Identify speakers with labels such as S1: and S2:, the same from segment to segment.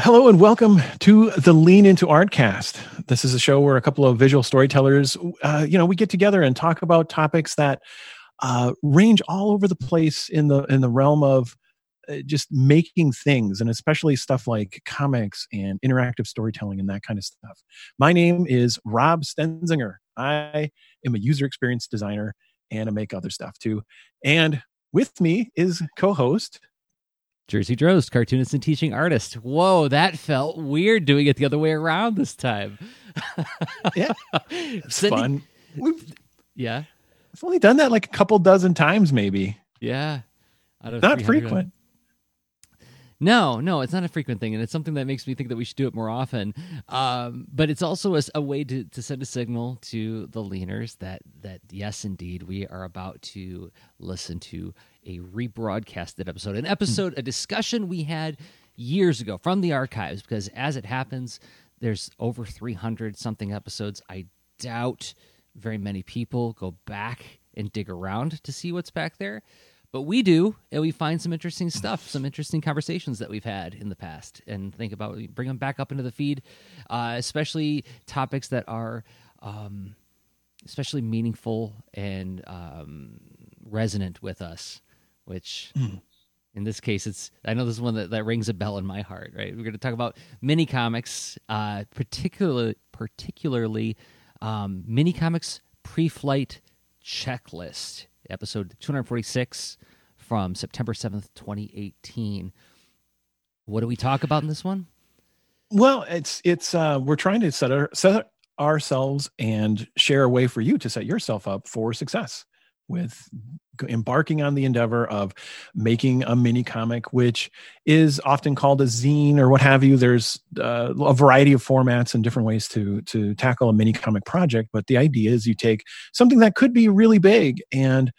S1: Hello and welcome to the Lean Into Artcast. This is a show where a couple of visual storytellers, uh, you know, we get together and talk about topics that uh, range all over the place in the in the realm of uh, just making things, and especially stuff like comics and interactive storytelling and that kind of stuff. My name is Rob Stenzinger. I am a user experience designer and I make other stuff too. And with me is co-host
S2: Jersey Droz, cartoonist and teaching artist. Whoa, that felt weird doing it the other way around this time.
S1: yeah, it's fun. We've,
S2: yeah,
S1: I've only done that like a couple dozen times, maybe.
S2: Yeah,
S1: not frequent.
S2: No, no, it's not a frequent thing, and it's something that makes me think that we should do it more often. Um, but it's also a, a, way to, to send a signal to the leaners that that yes, indeed, we are about to listen to a rebroadcasted episode, an episode, a discussion we had years ago from the archives. Because as it happens, there's over 300 something episodes. I doubt very many people go back and dig around to see what's back there but we do and we find some interesting stuff some interesting conversations that we've had in the past and think about bring them back up into the feed uh, especially topics that are um, especially meaningful and um, resonant with us which mm. in this case it's i know this is one that, that rings a bell in my heart right we're going to talk about mini comics uh, particularly particularly um, mini comics pre-flight checklist episode 246 from September 7th, 2018. What do we talk about in this one?
S1: Well, it's it's uh we're trying to set our set ourselves and share a way for you to set yourself up for success with embarking on the endeavor of making a mini comic which is often called a zine or what have you. There's uh, a variety of formats and different ways to to tackle a mini comic project but the idea is you take something that could be really big and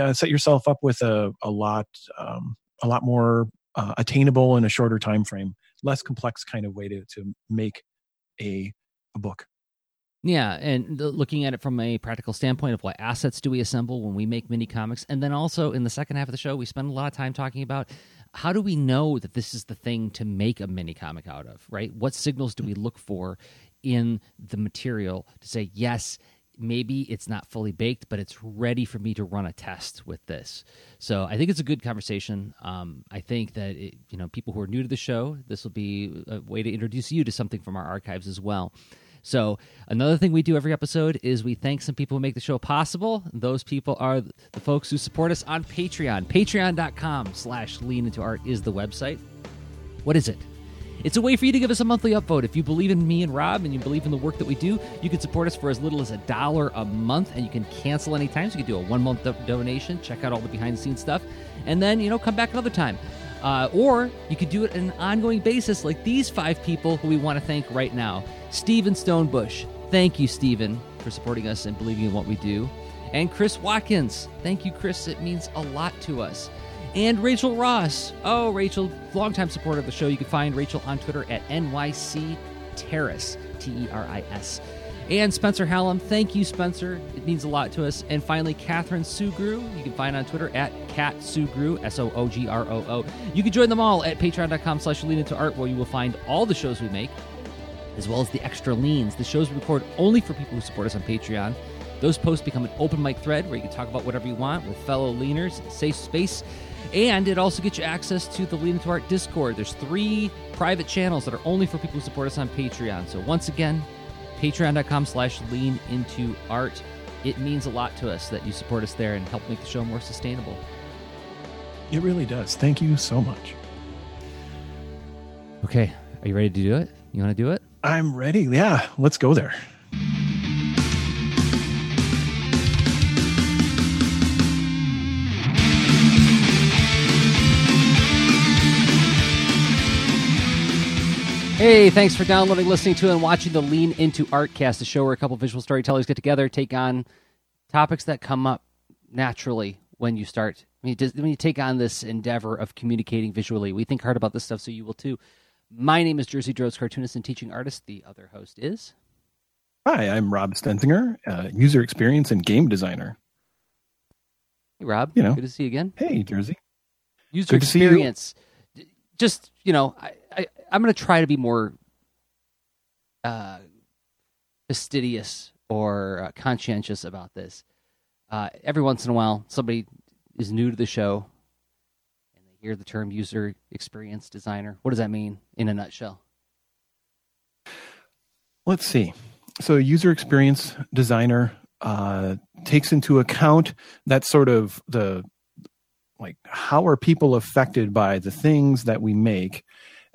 S1: uh, set yourself up with a, a lot um, a lot more uh, attainable in a shorter time frame less complex kind of way to to make a a book
S2: yeah, and looking at it from a practical standpoint of what assets do we assemble when we make mini comics, and then also in the second half of the show, we spend a lot of time talking about how do we know that this is the thing to make a mini comic out of, right? What signals do we look for in the material to say yes? Maybe it's not fully baked, but it's ready for me to run a test with this. So I think it's a good conversation. Um, I think that it, you know people who are new to the show, this will be a way to introduce you to something from our archives as well. So another thing we do every episode is we thank some people who make the show possible. Those people are the folks who support us on Patreon. Patreon.com slash lean into art is the website. What is it? It's a way for you to give us a monthly upvote. If you believe in me and Rob and you believe in the work that we do, you can support us for as little as a dollar a month and you can cancel anytime. So you can do a one month donation, check out all the behind the scenes stuff, and then, you know, come back another time. Uh, or you could do it on an ongoing basis like these five people who we want to thank right now. Stephen Stonebush, thank you, Stephen, for supporting us and believing in what we do. And Chris Watkins, thank you, Chris. It means a lot to us. And Rachel Ross. Oh, Rachel, longtime supporter of the show. You can find Rachel on Twitter at NYC Terrace, T E R I S and Spencer Hallam. Thank you, Spencer. It means a lot to us. And finally, Catherine Sugru. You can find on Twitter at Cat Sugru, S O O G R O O. You can join them all at patreon.com slash lean into art, where you will find all the shows we make, as well as the extra leans, the shows we record only for people who support us on Patreon. Those posts become an open mic thread where you can talk about whatever you want with fellow leaners, safe space. And it also gets you access to the Lean Into Art Discord. There's three private channels that are only for people who support us on Patreon. So once again, patreon.com slash lean into art. It means a lot to us that you support us there and help make the show more sustainable.
S1: It really does. Thank you so much.
S2: Okay. Are you ready to do it? You want to do it?
S1: I'm ready. Yeah. Let's go there.
S2: Hey, thanks for downloading, listening to, and watching the Lean Into Artcast, the show where a couple visual storytellers get together, take on topics that come up naturally when you start. I mean, when you take on this endeavor of communicating visually. We think hard about this stuff, so you will too. My name is Jersey Droz, cartoonist and teaching artist. The other host is.
S1: Hi, I'm Rob Stenzinger, uh, user experience and game designer.
S2: Hey, Rob. You know, good to see you again.
S1: Hey, Jersey.
S2: User good experience. Just you know, I I'm going to try to be more uh, fastidious or uh, conscientious about this. Uh, every once in a while, somebody is new to the show and they hear the term user experience designer. What does that mean in a nutshell?
S1: Let's see. So, user experience designer uh, takes into account that sort of the like how are people affected by the things that we make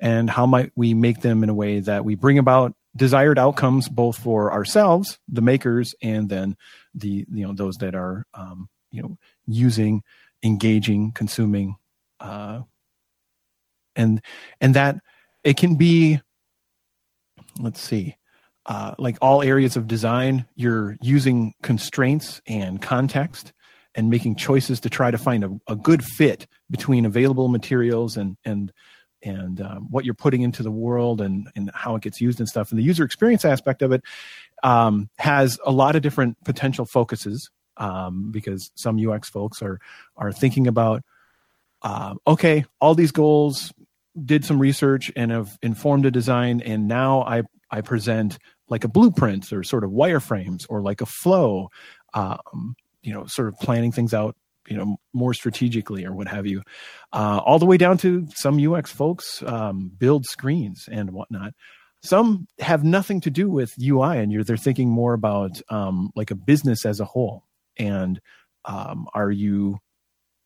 S1: and how might we make them in a way that we bring about desired outcomes both for ourselves the makers and then the you know those that are um, you know using engaging consuming uh, and and that it can be let's see uh, like all areas of design you're using constraints and context and making choices to try to find a, a good fit between available materials and and and um, what you're putting into the world and and how it gets used and stuff. And the user experience aspect of it um, has a lot of different potential focuses um, because some UX folks are are thinking about uh, okay, all these goals did some research and have informed a design, and now I I present like a blueprint or sort of wireframes or like a flow. Um, you know sort of planning things out you know more strategically or what have you uh, all the way down to some ux folks um, build screens and whatnot. Some have nothing to do with ui and you're they're thinking more about um, like a business as a whole. And um, are you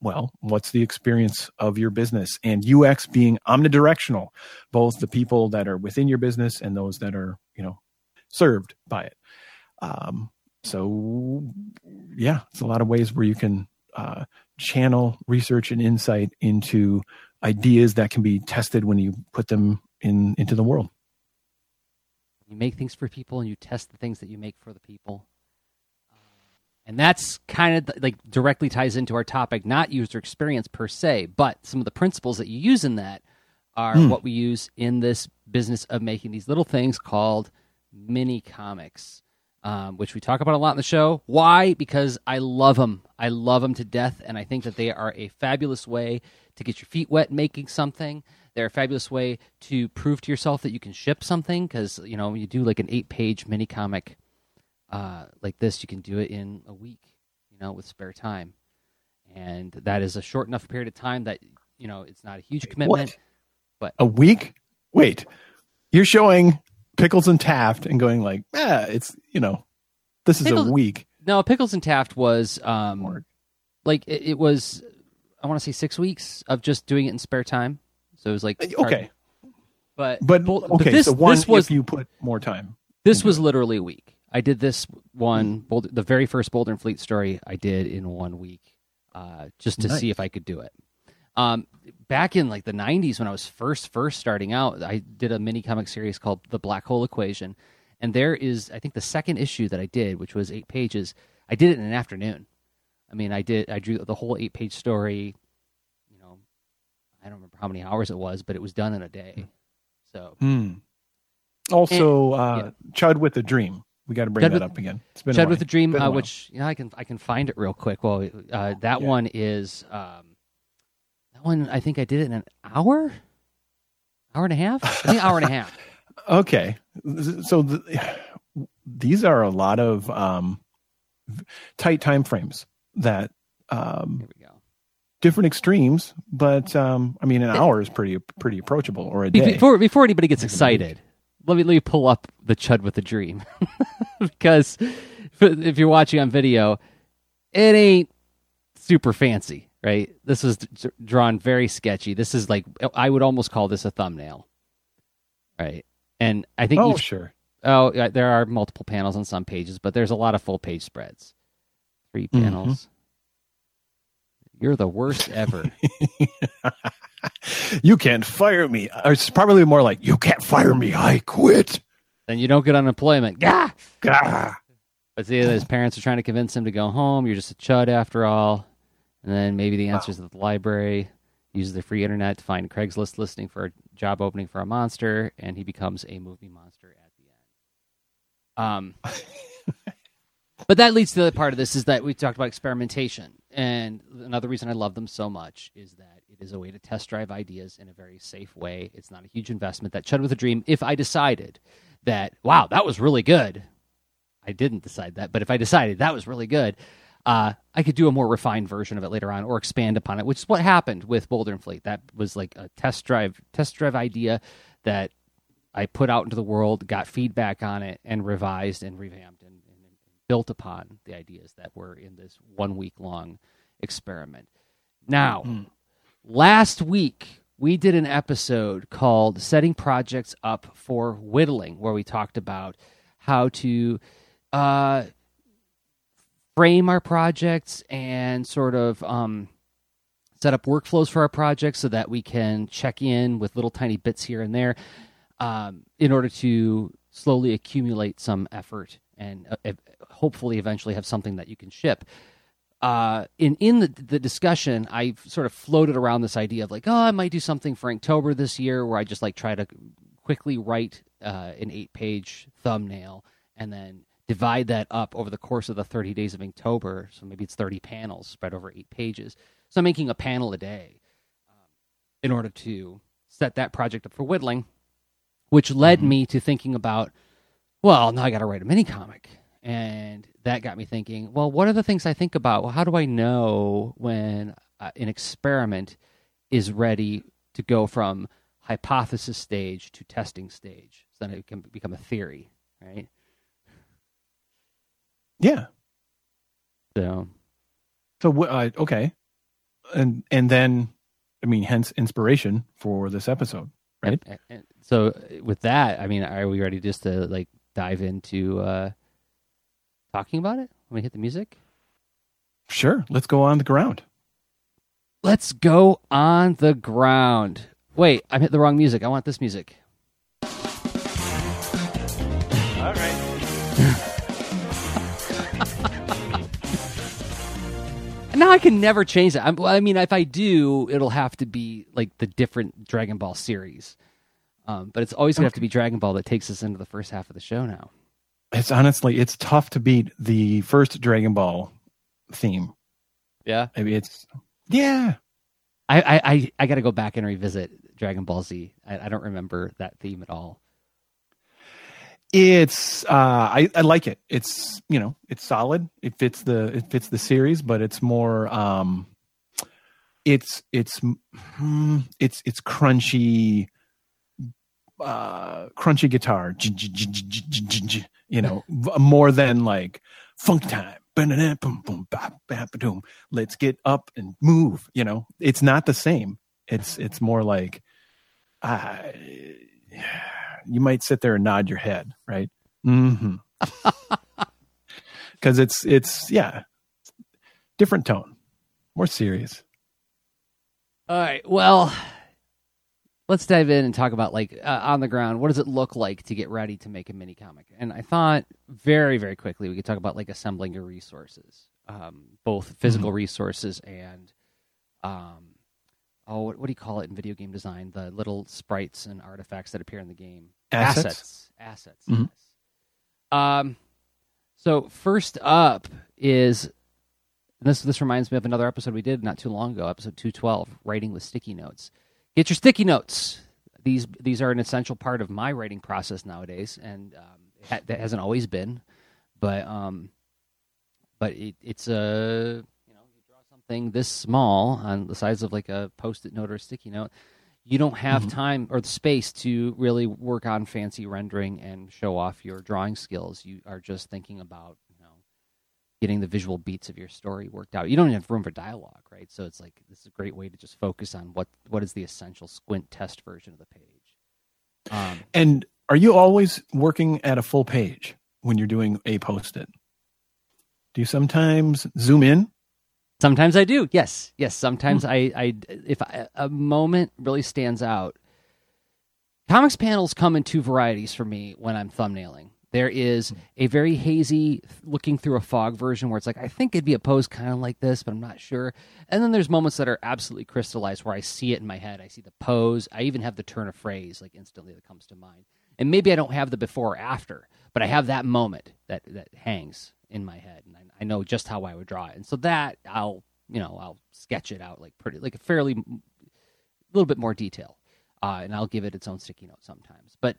S1: well what's the experience of your business? And ux being omnidirectional both the people that are within your business and those that are you know served by it. Um, so yeah it's a lot of ways where you can uh, channel research and insight into ideas that can be tested when you put them in into the world
S2: you make things for people and you test the things that you make for the people and that's kind of like directly ties into our topic not user experience per se but some of the principles that you use in that are mm. what we use in this business of making these little things called mini comics um, which we talk about a lot in the show. Why? Because I love them. I love them to death, and I think that they are a fabulous way to get your feet wet making something. They're a fabulous way to prove to yourself that you can ship something because you know you do like an eight-page mini comic uh, like this, you can do it in a week, you know, with spare time, and that is a short enough period of time that you know it's not a huge commitment.
S1: What?
S2: But
S1: a week? Wait, you're showing Pickles and Taft and going like, ah, it's you know, this is Pickles, a week.
S2: No, Pickles and Taft was um, like it, it was. I want to say six weeks of just doing it in spare time. So it was like
S1: uh, okay,
S2: but
S1: but, but okay. this, so one this was, if you put more time.
S2: This was it. literally a week. I did this one. Boulder, the very first Boulder and Fleet story I did in one week, uh, just to nice. see if I could do it. Um, back in like the 90s when I was first first starting out, I did a mini comic series called The Black Hole Equation. And there is I think the second issue that I did, which was 8 pages, I did it in an afternoon. I mean, I did I drew the whole 8-page story, you know, I don't remember how many hours it was, but it was done in a day. So
S1: mm. Also and, uh yeah. Chud with a Dream. We got to bring Chud that with, up again.
S2: It's been Chud with a Dream, uh, which you know, I can I can find it real quick. Well, uh, that yeah. one is um, that one, I think I did it in an hour, hour and a half. I think hour and a half.
S1: Okay, so the, these are a lot of um, tight time frames that um, different extremes, but um, I mean, an hour is pretty pretty approachable, or a day.
S2: Before before anybody gets excited, let me let me pull up the Chud with a Dream because if you're watching on video, it ain't super fancy right? This was d- drawn very sketchy. This is like I would almost call this a thumbnail, right? And I think
S1: oh
S2: each,
S1: sure
S2: oh there are multiple panels on some pages, but there's a lot of full page spreads. Three mm-hmm. panels. Mm-hmm. You're the worst ever.
S1: you can't fire me. It's probably more like you can't fire me. I quit.
S2: Then you don't get unemployment. Gah. Gah. But see, his parents are trying to convince him to go home. You're just a chud after all. And then maybe the answers wow. at the library. Uses the free internet to find Craigslist listing for a job opening for a monster, and he becomes a movie monster at the end. Um, but that leads to the other part of this is that we talked about experimentation, and another reason I love them so much is that it is a way to test drive ideas in a very safe way. It's not a huge investment. That Chud with a Dream, if I decided that, wow, that was really good, I didn't decide that, but if I decided that was really good, uh, I could do a more refined version of it later on or expand upon it, which is what happened with Boulder and Fleet. That was like a test drive, test drive idea that I put out into the world, got feedback on it, and revised and revamped and, and, and built upon the ideas that were in this one week long experiment. Now, mm. last week we did an episode called Setting Projects Up for Whittling, where we talked about how to uh, frame our projects and sort of um, set up workflows for our projects so that we can check in with little tiny bits here and there um, in order to slowly accumulate some effort and uh, hopefully eventually have something that you can ship. Uh, in in the, the discussion, I sort of floated around this idea of like, oh, I might do something for Inktober this year, where I just like try to quickly write uh, an eight page thumbnail and then divide that up over the course of the 30 days of Inktober. So maybe it's 30 panels spread over eight pages. So I'm making a panel a day um, in order to set that project up for whittling, which led mm-hmm. me to thinking about, well, now I got to write a mini comic. And that got me thinking, well, what are the things I think about? Well, how do I know when uh, an experiment is ready to go from hypothesis stage to testing stage? So then it can become a theory, right?
S1: Yeah.
S2: So.
S1: So uh, okay, and and then, I mean, hence inspiration for this episode, right?
S2: And, and so with that, I mean, are we ready just to like dive into? uh talking about it? Let me hit the music.
S1: Sure. Let's go on the ground.
S2: Let's go on the ground. Wait, I hit the wrong music. I want this music. now I can never change that. I'm, I mean, if I do, it'll have to be like the different Dragon Ball series. Um, but it's always gonna have to be Dragon Ball that takes us into the first half of the show now
S1: it's honestly it's tough to beat the first Dragon Ball theme.
S2: Yeah,
S1: maybe it's yeah.
S2: I I I, I got to go back and revisit Dragon Ball Z. I, I don't remember that theme at all.
S1: It's uh, I I like it. It's you know it's solid. It fits the it fits the series, but it's more um, it's it's hmm, it's it's crunchy uh crunchy guitar you know, more than like funk time. Let's get up and move. You know, it's not the same. It's it's more like, uh, you might sit there and nod your head, right? Mm-hmm. Because it's it's yeah, different tone, more serious.
S2: All right. Well, let's dive in and talk about like uh, on the ground what does it look like to get ready to make a mini comic and i thought very very quickly we could talk about like assembling your resources um, both physical mm-hmm. resources and um, oh what, what, do you call it in video game design the little sprites and artifacts that appear in the game
S1: assets
S2: assets, assets mm-hmm. yes. um so first up is this this reminds me of another episode we did not too long ago episode 212 writing with sticky notes get your sticky notes. These these are an essential part of my writing process nowadays, and um, that hasn't always been. But um, but it, it's a you know you draw something this small on the size of like a post-it note or a sticky note. You don't have mm-hmm. time or the space to really work on fancy rendering and show off your drawing skills. You are just thinking about you know, getting the visual beats of your story worked out. You don't even have room for dialogue, right? So it's like this is a great way to just focus on what what is the essential squint test version of the page.
S1: Um, and are you always working at a full page when you're doing a post-it? Do you sometimes zoom in?
S2: Sometimes I do. Yes, yes. Sometimes hmm. I, I, if I, a moment really stands out. Comics panels come in two varieties for me when I'm thumbnailing. There is a very hazy looking through a fog version where it's like, I think it'd be a pose kind of like this, but I'm not sure. And then there's moments that are absolutely crystallized where I see it in my head. I see the pose. I even have the turn of phrase like instantly that comes to mind. And maybe I don't have the before or after, but I have that moment that, that hangs in my head. And I, I know just how I would draw it. And so that I'll, you know, I'll sketch it out like pretty, like a fairly a little bit more detail, uh, and I'll give it its own sticky note sometimes. But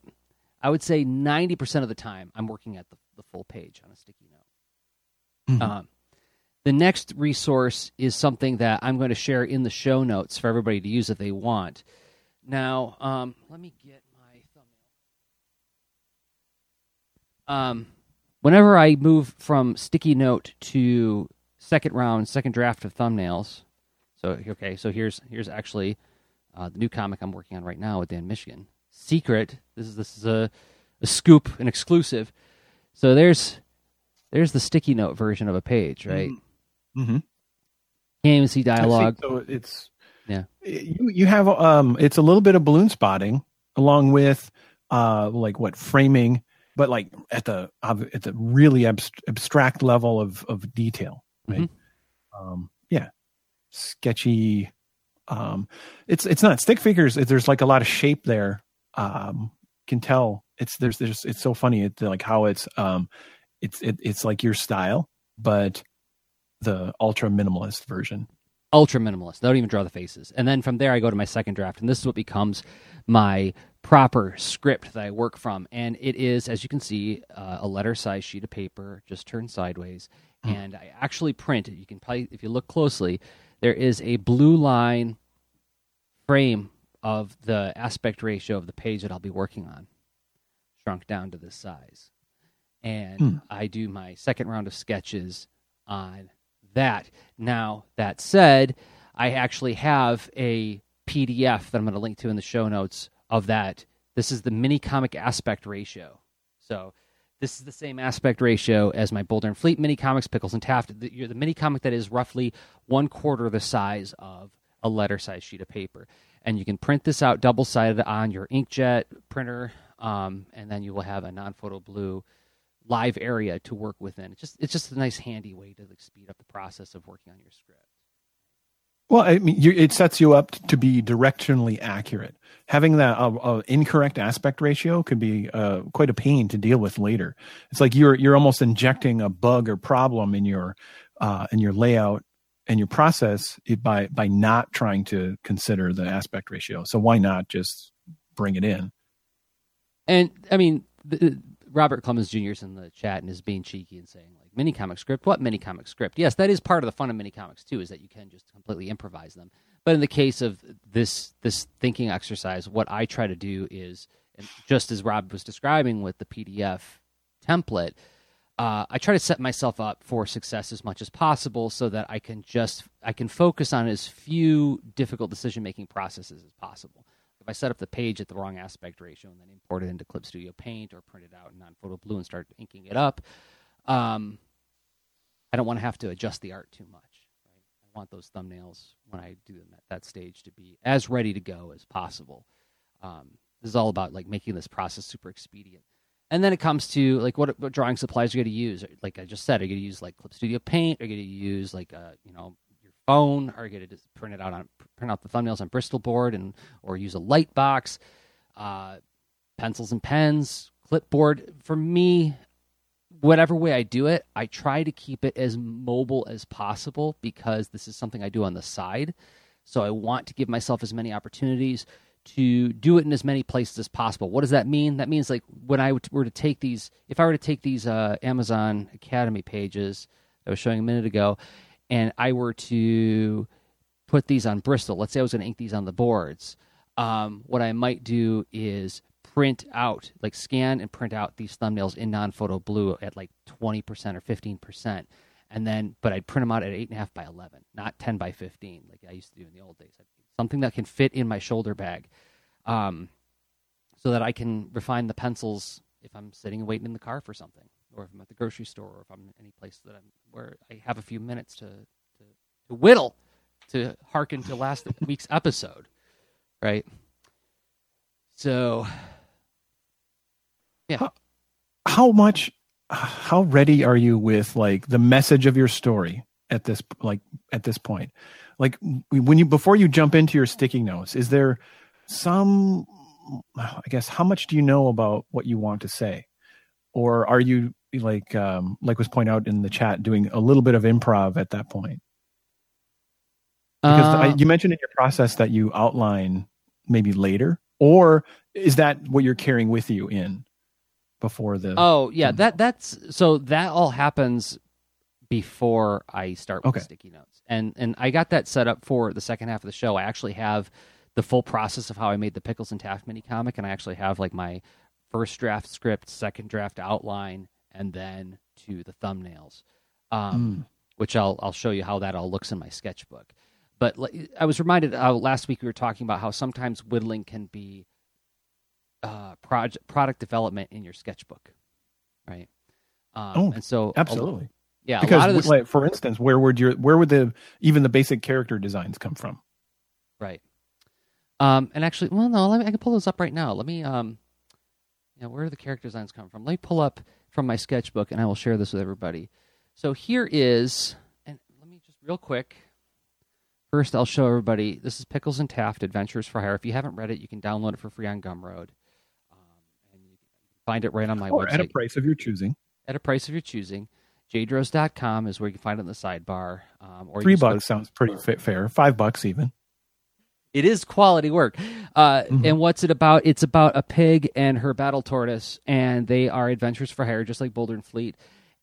S2: I would say ninety percent of the time I'm working at the, the full page on a sticky note. Mm-hmm. Um, the next resource is something that I'm going to share in the show notes for everybody to use if they want. Now, um, let me get my thumbnail. Um, whenever I move from sticky note to second round, second draft of thumbnails, so okay, so here's here's actually uh, the new comic I'm working on right now with Dan Michigan. Secret. This is this is a, a scoop, an exclusive. So there's there's the sticky note version of a page, right? Mm-hmm.
S1: Mm-hmm.
S2: Can't even see dialogue.
S1: See, so it's
S2: yeah.
S1: You you have um it's a little bit of balloon spotting along with uh like what framing, but like at the at the really abstract level of of detail, right? Mm-hmm. Um, yeah, sketchy. Um, it's it's not stick figures. There's like a lot of shape there. Um, can tell it's there's there's it's so funny. It's like how it's um, it's it, it's like your style, but the ultra minimalist version.
S2: Ultra minimalist. They don't even draw the faces. And then from there, I go to my second draft, and this is what becomes my proper script that I work from. And it is, as you can see, uh, a letter size sheet of paper just turned sideways. Mm. And I actually print it. You can probably, if you look closely, there is a blue line frame of the aspect ratio of the page that I'll be working on, shrunk down to this size. And mm. I do my second round of sketches on that. Now, that said, I actually have a PDF that I'm going to link to in the show notes of that. This is the mini comic aspect ratio. So, this is the same aspect ratio as my Boulder and Fleet mini comics, Pickles and Taft. The, the mini comic that is roughly one quarter the size of a letter size sheet of paper. And you can print this out double sided on your inkjet printer, um, and then you will have a non photo blue live area to work within. It's just it's just a nice handy way to like, speed up the process of working on your script.
S1: Well, I mean, you, it sets you up to be directionally accurate. Having that uh, uh, incorrect aspect ratio could be uh, quite a pain to deal with later. It's like you're you're almost injecting a bug or problem in your uh, in your layout and your process by by not trying to consider the aspect ratio. So why not just bring it in?
S2: And I mean, the, Robert Clemens Jr. is in the chat and is being cheeky and saying like mini comic script. What mini comic script? Yes, that is part of the fun of mini comics too, is that you can just completely improvise them. But in the case of this this thinking exercise, what I try to do is, just as Rob was describing with the PDF template, uh, I try to set myself up for success as much as possible, so that I can just I can focus on as few difficult decision making processes as possible if I set up the page at the wrong aspect ratio and then import it into Clip Studio Paint or print it out in non-photo blue and start inking it up, um, I don't want to have to adjust the art too much. Right? I want those thumbnails when I do them at that stage to be as ready to go as possible. Um, this is all about like making this process super expedient. And then it comes to like what, what drawing supplies you're you going to use? Like I just said, are you going to use like Clip Studio Paint? Are you going to use like a uh, you know your phone or get it to print it out on print out the thumbnails on Bristol board and or use a light box, uh, pencils and pens, clipboard. For me, whatever way I do it, I try to keep it as mobile as possible because this is something I do on the side. So I want to give myself as many opportunities to do it in as many places as possible. What does that mean? That means like when I were to take these, if I were to take these uh, Amazon Academy pages I was showing a minute ago, and I were to put these on Bristol, let's say I was going to ink these on the boards, um, what I might do is print out, like scan and print out these thumbnails in non-photo blue at like 20% or 15%. And then, but I'd print them out at eight and a half by 11, not 10 by 15, like I used to do in the old days. Something that can fit in my shoulder bag. Um, so that I can refine the pencils if I'm sitting and waiting in the car for something or if I'm at the grocery store, or if I'm any place that I'm where I have a few minutes to to, to whittle, to hearken to last week's episode, right? So, yeah.
S1: How, how much? How ready are you with like the message of your story at this like at this point? Like when you before you jump into your sticky notes, is there some? I guess how much do you know about what you want to say? or are you like um, like was pointed out in the chat, doing a little bit of improv at that point? Because
S2: Uh,
S1: I, you mentioned in your process that you outline maybe later, or is that what you're carrying with you in before the?
S2: Oh yeah, that that's so that all happens before I start with
S1: Okay.
S2: sticky notes, and and I got that set up for the second half of the show. I actually have the full process of how I made the Pickles and Taft mini comic, and I actually have like my first draft script, second draft outline, and then to the thumbnails, um,
S1: Mm.
S2: which I'll I'll show you how that all looks in my sketchbook. But like, I was reminded uh, last week we were talking about how sometimes whittling can be uh, project product development in your sketchbook, right? Um,
S1: Oh,
S2: and so a-
S1: absolutely.
S2: yeah. a
S1: because
S2: lot of this,
S1: like, for instance where would your where would the even the basic character designs come from
S2: right? Um, and actually, well, no, let me. I can pull those up right now. Let me. Um, yeah, where do the character designs come from? Let me pull up from my sketchbook, and I will share this with everybody. So here is, and let me just real quick. First, I'll show everybody. This is Pickles and Taft Adventures for Hire. If you haven't read it, you can download it for free on Gumroad, um, and you can find it right on my
S1: or
S2: website.
S1: at a price of your choosing
S2: at a price of your choosing. Jadroz.com is where you can find it in the sidebar. Um, or
S1: three bucks sounds pretty fa- fair five bucks even
S2: It is quality work. Uh,
S1: Mhm.
S2: And what's it about? It's about a pig and her battle tortoise, and they are adventures for hire, just like Boulder and Fleet.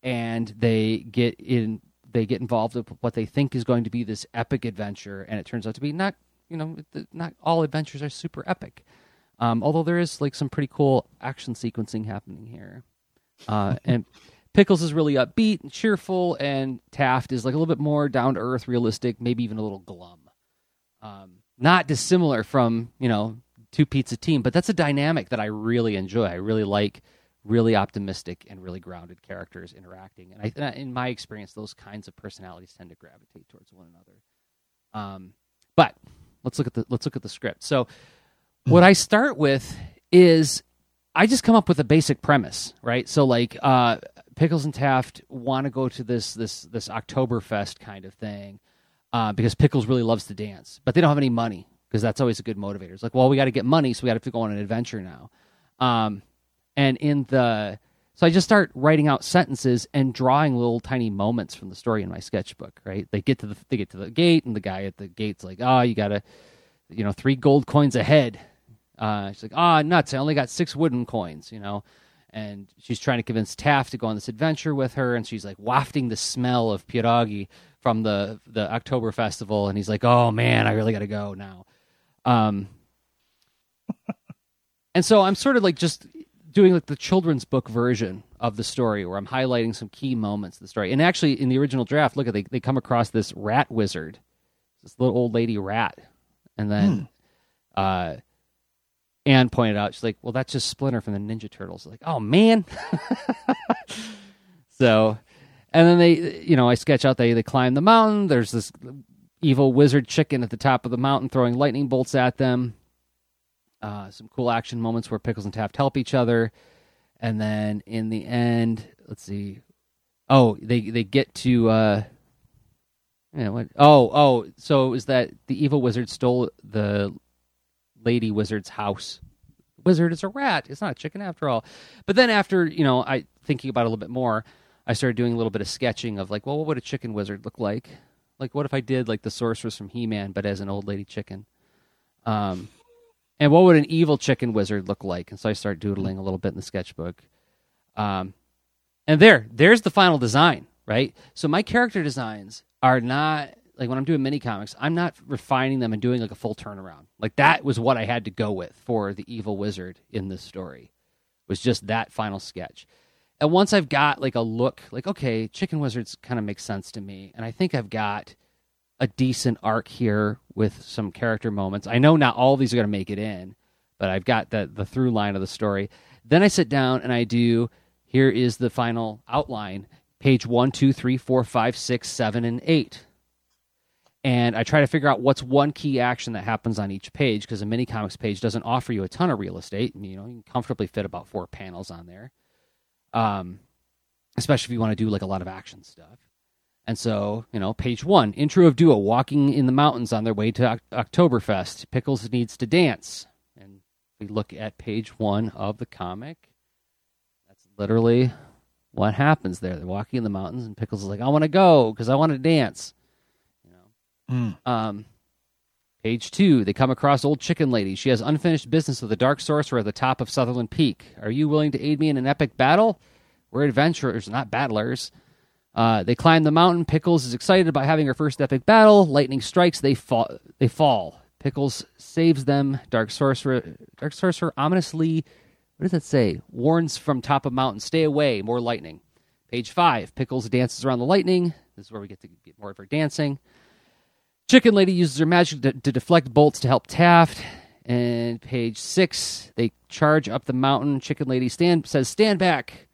S2: And they get in, they get involved with what they think is going to be this epic adventure, and it turns out to be not, you know, not all adventures are super epic. Um, although there is like some pretty cool action sequencing happening here, uh, and Pickles is really upbeat and cheerful, and Taft is like a little bit more down to earth, realistic, maybe even a little glum. Um, not dissimilar from you know two pizza team but that's a dynamic that i really enjoy. I really like really optimistic and really grounded characters interacting. And I, in my experience those kinds of personalities tend to gravitate towards one another. Um, but let's look at the let's look at the script. So what i start with is i just come up with a basic premise right so like uh, pickles and taft want to go to this this this oktoberfest kind of thing uh, because Pickles really loves to dance, but they don't have any money because that's always a good motivator. It's like, well, we got to get money, so we got to go on an adventure now. Um, and in the so I just start writing out sentences and drawing little tiny moments from the story in my sketchbook. Right? They get to the they get to the gate, and the guy at the gate's like, "Oh, you got to, you know, three gold coins ahead." Uh, she's like, "Ah, nuts! I only got six wooden coins," you know. And she's trying to convince Taft to go on this adventure with her, and she's like wafting the smell of pierogi from the the October festival, and he's like, "Oh man, I really got to go now." Um, and so I'm sort of like just doing like the children's book version of the story, where I'm highlighting some key moments of the story. And actually, in the original draft, look at they they come across this rat wizard, this little old lady rat, and then uh, Anne pointed out, she's like, "Well, that's just Splinter from the Ninja Turtles." Like, oh man. so, and then they, you know, I sketch out they they climb the mountain. There's this evil wizard chicken at the top of the mountain throwing lightning bolts at them. Uh, some cool action moments where Pickles and Taft help each other, and then in the end, let's see. Oh, they they get to. Uh, yeah, what? Oh, oh. So is that the evil wizard stole the lady wizard's house? Wizard is a rat. It's not a chicken after all. But then after you know, I thinking about it a little bit more, I started doing a little bit of sketching of like, well, what would a chicken wizard look like? Like, what if I did like the sorceress from He Man, but as an old lady chicken? Um, and what would an evil chicken wizard look like? And so I start doodling a little bit in the sketchbook. Um, and there, there's the final design, right? So my character designs are not like when I'm doing mini comics, I'm not refining them and doing like a full turnaround. Like that was what I had to go with for the evil wizard in this story. Was just that final sketch. And once I've got like a look, like okay, chicken wizards kind of makes sense to me, and I think I've got a decent arc here with some character moments. I know not all these are going to make it in, but I've got the the through line of the story. Then I sit down and I do. Here is the final outline: page one, two, three, four, five, six, seven, and eight. And I try to figure out what's one key action that happens on each page because a mini comics page doesn't offer you a ton of real estate. You know, you can comfortably fit about four panels on there. Um, especially if you want to do like a lot of action stuff. And so, you know, page one, intro of Duo walking in the mountains on their way to Oc- Oktoberfest. Pickles needs to dance. And we look at page one of the comic. That's literally what happens there. They're walking in the mountains, and Pickles is like, I want to go because I want to dance. Mm. Um, page two, they come across old chicken lady. She has unfinished business with the dark sorcerer at the top of Sutherland Peak. Are you willing to aid me in an epic battle? We're adventurers, not battlers. Uh, they climb the mountain. Pickles is excited about having her first epic battle. Lightning strikes. They fall. They fall. Pickles saves them. Dark sorcerer. Dark sorcerer ominously. What does that say? Warns from top of mountain. Stay away. More lightning. Page five. Pickles dances around the lightning. This is where we get to get more of her dancing. Chicken Lady uses her magic to, to deflect bolts to help Taft. And page six, they charge up the mountain. Chicken Lady stand says, "Stand back."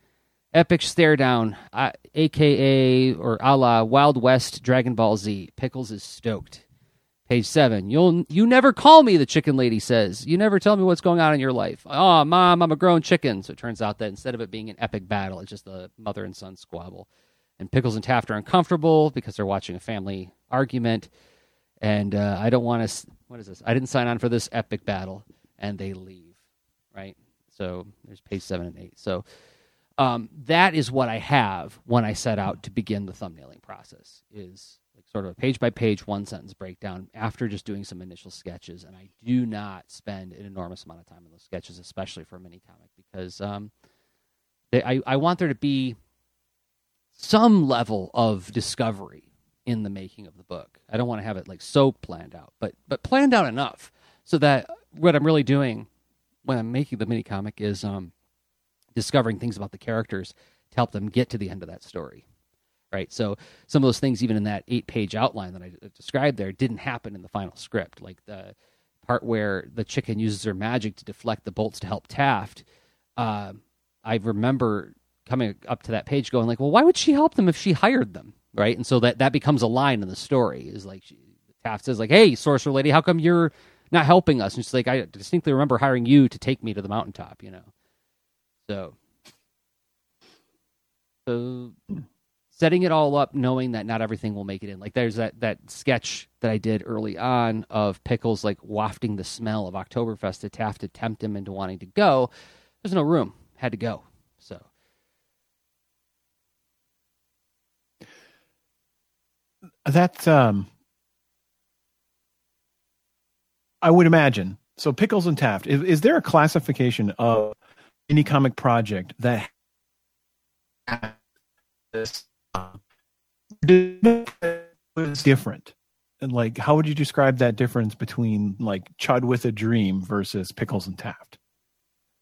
S2: Epic stare down, uh, aka or a la Wild West Dragon Ball Z. Pickles is stoked. Page seven. You'll you never call me, the chicken lady says. You never tell me what's going on in your life. Oh, mom, I'm a grown chicken. So it turns out that instead of it being an epic battle, it's just a mother and son squabble. And Pickles and Taft are uncomfortable because they're watching a family argument. And uh, I don't want to. What is this? I didn't sign on for this epic battle, and they leave. Right. So there's page seven and eight. So um, that is what I have when I set out to begin the thumbnailing process. Is like sort of a page by page, one sentence breakdown after just doing some initial sketches. And I do not spend an enormous amount of time on those sketches, especially for a mini comic, because um, they, I, I want there to be some level of discovery in the making of the book. I don't want to have it like so planned out, but but planned out enough so that what I'm really doing when I'm making the mini comic is um, discovering things about the characters to help them get to the end of that story right? So some of those things even in that eight page outline that i described there didn't happen in the final script. Like the part where the chicken uses her magic to deflect the bolts to help taft uh, i remember coming up to that page going like well why would she help them if she hired them right and so that that becomes a line in the story is like taft says like hey sorcerer lady how come you're not helping us and she's like i distinctly remember hiring you to take me to the mountaintop you know so, so setting it all up, knowing that not everything will make it in. Like there's that that sketch that I did early on of Pickles like wafting the smell of Oktoberfest to Taft to tempt him into wanting to go. There's no room. Had to go. So.
S1: That's um I would imagine. So Pickles and Taft, is, is there a classification of any comic project that this was different and like how would you describe that difference between like chud with a dream versus pickles and taft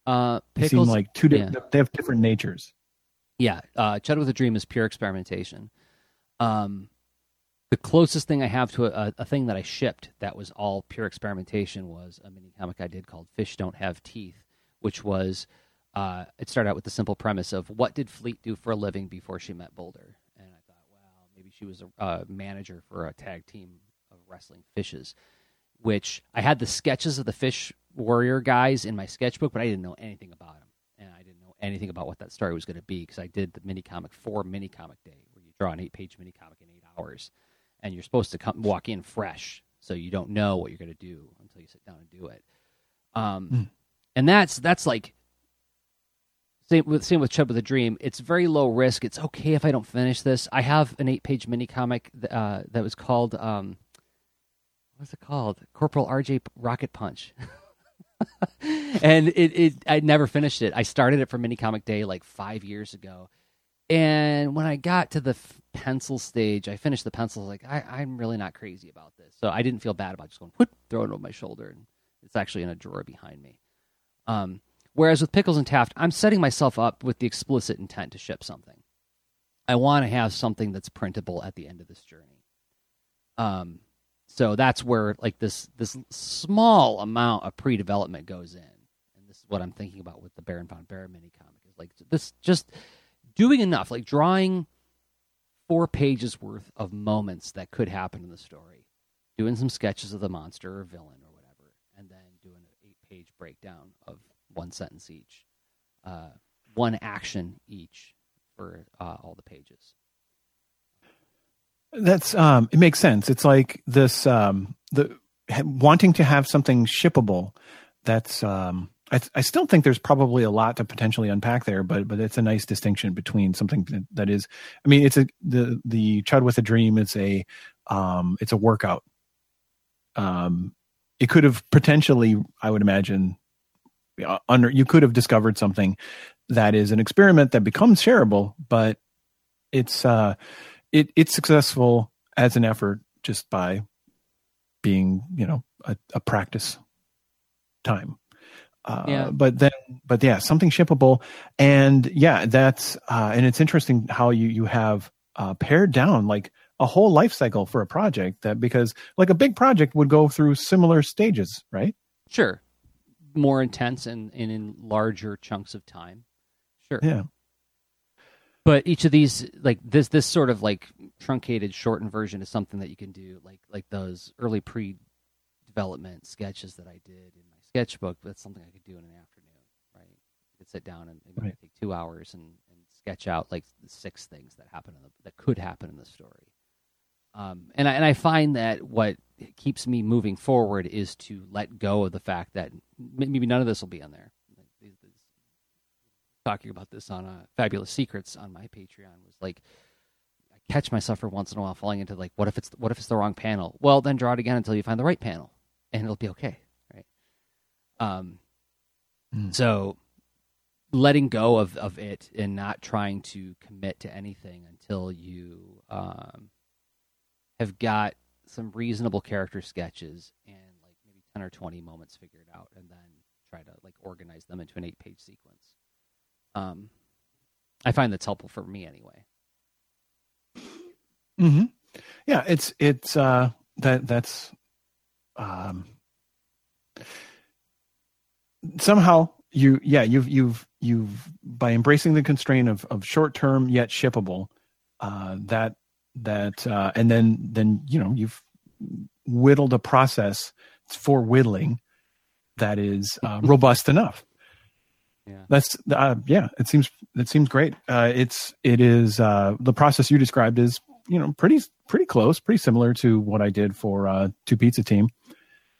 S2: uh
S1: pickles they seem like two different yeah. they have different natures
S2: yeah uh chud with a dream is pure experimentation um the closest thing i have to a, a thing that i shipped that was all pure experimentation was a mini comic i did called fish don't have teeth which was uh, it started out with the simple premise of what did Fleet do for a living before she met Boulder? And I thought, well, maybe she was a, a manager for a tag team of wrestling fishes, which I had the sketches of the fish warrior guys in my sketchbook, but I didn't know anything about them. And I didn't know anything about what that story was going to be because I did the mini comic for mini comic day, where you draw an eight page mini comic in eight hours. And you're supposed to come walk in fresh, so you don't know what you're going to do until you sit down and do it. Um, mm. And that's that's like same with same with Chud with a Dream. It's very low risk. It's okay if I don't finish this. I have an eight page mini comic uh, that was called um, what's it called? Corporal RJ Rocket Punch. and it, it I never finished it. I started it for mini comic day like five years ago. And when I got to the pencil stage, I finished the pencil. Like I, I'm really not crazy about this, so I didn't feel bad about just going whoop, throw it over my shoulder, and it's actually in a drawer behind me. Um, Whereas with Pickles and Taft, I'm setting myself up with the explicit intent to ship something. I want to have something that's printable at the end of this journey. Um, so that's where like this this small amount of pre-development goes in, and this is what I'm thinking about with the Baron von Bear mini comic is like this just doing enough, like drawing four pages worth of moments that could happen in the story, doing some sketches of the monster or villain or whatever, and then doing an eight page breakdown of one sentence each, uh, one action each for uh, all the pages.
S1: That's um, it makes sense. It's like this um, the wanting to have something shippable. That's um, I, I still think there's probably a lot to potentially unpack there, but but it's a nice distinction between something that, that is. I mean, it's a the the child with a dream is a um, it's a workout. Um, it could have potentially, I would imagine, uh, under you could have discovered something that is an experiment that becomes shareable, but it's uh, it it's successful as an effort just by being you know a, a practice time. Uh, yeah. But then, but yeah, something shippable, and yeah, that's uh, and it's interesting how you you have uh, pared down like a whole life cycle for a project that because like a big project would go through similar stages, right?
S2: Sure, more intense and, and in larger chunks of time. Sure.
S1: Yeah.
S2: But each of these, like this, this sort of like truncated, shortened version is something that you can do, like like those early pre-development sketches that I did in my sketchbook. That's something I could do in an afternoon, right? I could sit down and maybe right. take two hours and, and sketch out like the six things that happen in the, that could happen in the story. Um, and I and I find that what keeps me moving forward is to let go of the fact that maybe none of this will be on there talking about this on uh, Fabulous Secrets on my Patreon was like I catch myself for once in a while falling into like what if it's what if it's the wrong panel? Well, then draw it again until you find the right panel, and it'll be okay, right? Um, mm. so letting go of of it and not trying to commit to anything until you um have got some reasonable character sketches and like maybe 10 or 20 moments figured out and then try to like organize them into an eight page sequence um, I find that's helpful for me anyway.
S1: Mm-hmm. Yeah. It's it's uh that that's um somehow you yeah you've you've you've by embracing the constraint of of short term yet shippable uh that that uh and then then you know you've whittled a process for whittling that is uh, robust enough
S2: yeah.
S1: That's uh, yeah. It seems it seems great. Uh, it's it is uh, the process you described is you know pretty pretty close, pretty similar to what I did for uh, Two Pizza Team.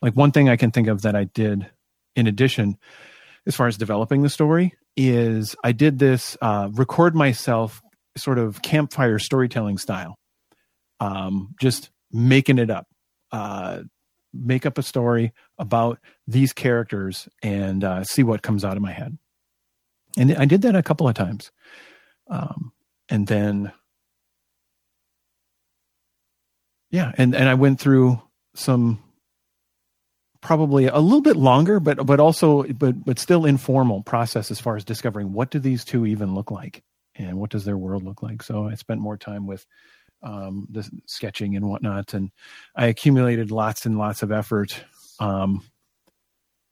S1: Like one thing I can think of that I did in addition, as far as developing the story, is I did this uh, record myself sort of campfire storytelling style, um, just making it up. Uh, make up a story about these characters and uh, see what comes out of my head. And I did that a couple of times, um, and then yeah, and and I went through some probably a little bit longer, but but also but but still informal process as far as discovering what do these two even look like and what does their world look like. So I spent more time with um, the sketching and whatnot, and I accumulated lots and lots of effort, um,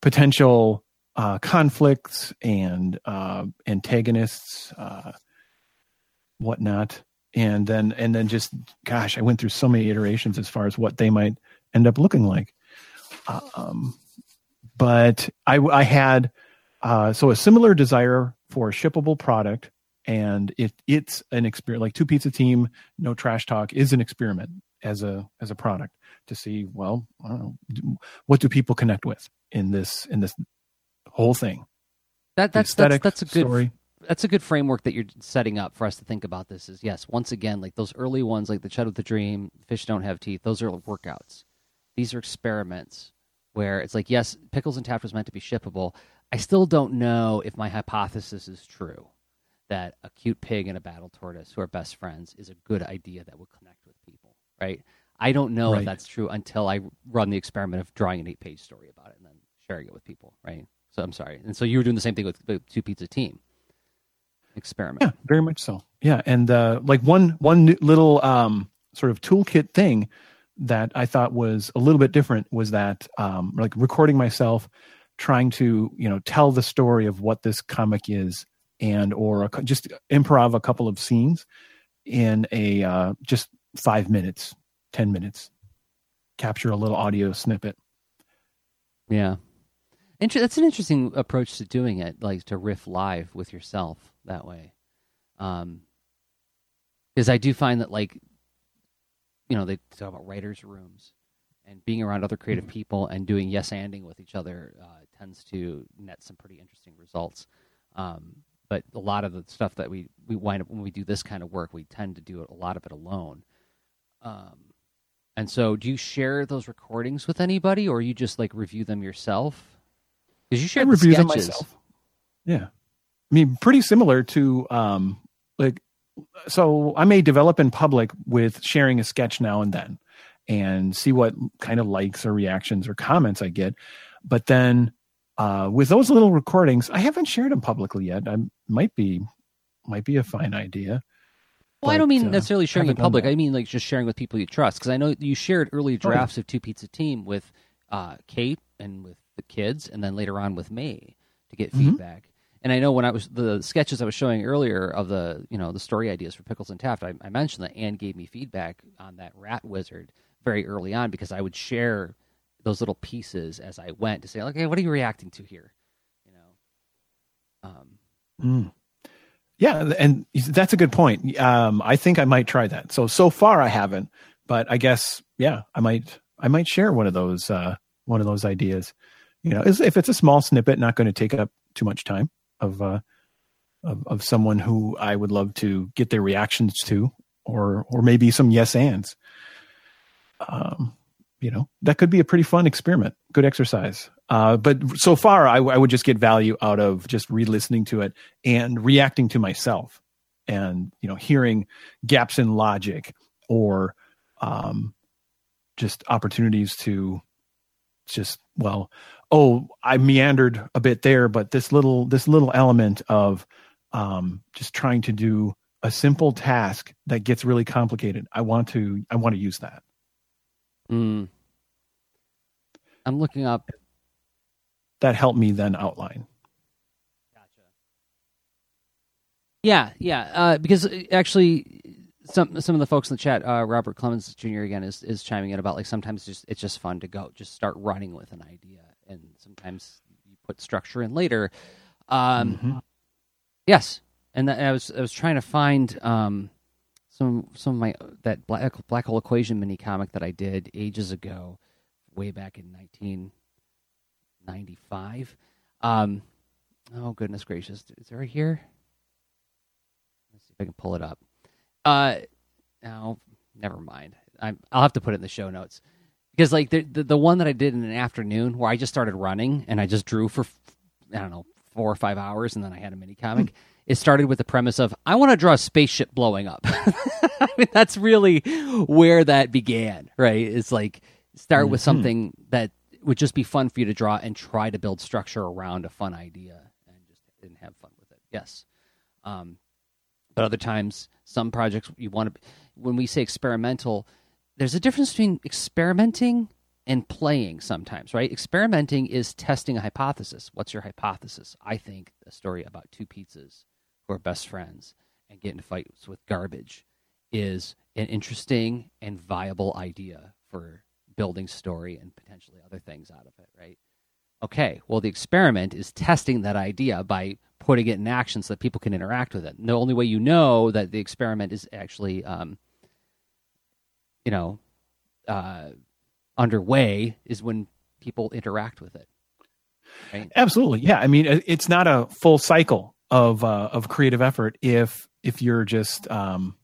S1: potential uh, conflicts and uh, antagonists, uh, whatnot, and then and then just gosh, I went through so many iterations as far as what they might end up looking like. Um, but I, I had uh, so a similar desire for a shippable product, and it it's an experiment. Like two pizza team, no trash talk is an experiment as a as a product to see well, I don't know, what do people connect with in this in this whole thing.
S2: That that's that's, that's a good story. That's a good framework that you're setting up for us to think about this. Is yes, once again, like those early ones, like the Chud with the Dream, Fish Don't Have Teeth. Those are workouts. These are experiments where it's like, yes, Pickles and Taft was meant to be shippable. I still don't know if my hypothesis is true that a cute pig and a battle tortoise who are best friends is a good idea that would connect with people, right? I don't know right. if that's true until I run the experiment of drawing an eight page story about it and then sharing it with people, right? So I'm sorry. And so you were doing the same thing with the Two Pizza Team experiment.
S1: Yeah, very much so. Yeah, and uh, like one one little um, sort of toolkit thing that I thought was a little bit different was that um, like recording myself trying to you know tell the story of what this comic is and or a, just improv a couple of scenes in a uh, just five minutes, ten minutes, capture a little audio snippet.
S2: Yeah, Inter- that's an interesting approach to doing it, like to riff live with yourself that way. Um, because I do find that, like, you know, they talk about writers' rooms and being around other creative mm-hmm. people and doing yes anding with each other uh, tends to net some pretty interesting results. Um, but a lot of the stuff that we, we wind up when we do this kind of work, we tend to do a lot of it alone. Um, And so, do you share those recordings with anybody, or you just like review them yourself? Because you share
S1: I
S2: the
S1: review
S2: sketches.
S1: them myself. Yeah, I mean, pretty similar to um, like. So I may develop in public with sharing a sketch now and then, and see what kind of likes or reactions or comments I get. But then uh, with those little recordings, I haven't shared them publicly yet. I might be might be a fine idea.
S2: Well, but, I don't mean uh, necessarily sharing in public. I mean like just sharing with people you trust. Because I know you shared early drafts oh. of Two Pizza Team with uh, Kate and with the kids, and then later on with me to get mm-hmm. feedback. And I know when I was the sketches I was showing earlier of the you know the story ideas for Pickles and Taft, I, I mentioned that Anne gave me feedback on that Rat Wizard very early on because I would share those little pieces as I went to say, hey, what are you reacting to here? You know. Um,
S1: mm. Yeah, and that's a good point. Um, I think I might try that. So so far I haven't, but I guess yeah, I might I might share one of those uh, one of those ideas. You know, if it's a small snippet, not going to take up too much time of uh, of of someone who I would love to get their reactions to, or or maybe some yes ands. Um, you know, that could be a pretty fun experiment. Good exercise. Uh, but so far, I, I would just get value out of just re-listening to it and reacting to myself, and you know, hearing gaps in logic or um, just opportunities to just well, oh, I meandered a bit there, but this little this little element of um, just trying to do a simple task that gets really complicated. I want to I want to use that.
S2: Mm. I'm looking up
S1: that helped me then outline.
S2: Gotcha. Yeah, yeah. Uh, because uh, actually, some some of the folks in the chat, uh, Robert Clemens Jr. again is is chiming in about like sometimes it's just it's just fun to go, just start running with an idea, and sometimes you put structure in later. Um, mm-hmm. Yes, and that, I was I was trying to find um, some some of my that black black hole equation mini comic that I did ages ago, way back in nineteen ninety five. Um, oh, goodness gracious. Is it right here? Let's see if I can pull it up. Uh, no, never mind. i will have to put it in the show notes. Because, like, the, the, the one that I did in an afternoon where I just started running and I just drew for, I don't know, four or five hours and then I had a mini comic. it started with the premise of I want to draw a spaceship blowing up. I mean, that's really where that began, right? It's like start mm-hmm. with something that would just be fun for you to draw and try to build structure around a fun idea and just and have fun with it. Yes. Um, but other times, some projects you want to. When we say experimental, there's a difference between experimenting and playing. Sometimes, right? Experimenting is testing a hypothesis. What's your hypothesis? I think a story about two pizzas who are best friends and get into fights with garbage is an interesting and viable idea for building story and potentially other things out of it, right? Okay, well, the experiment is testing that idea by putting it in action so that people can interact with it. And the only way you know that the experiment is actually, um, you know, uh, underway is when people interact with it.
S1: Right? Absolutely, yeah. I mean, it's not a full cycle of uh, of creative effort if if you're just um,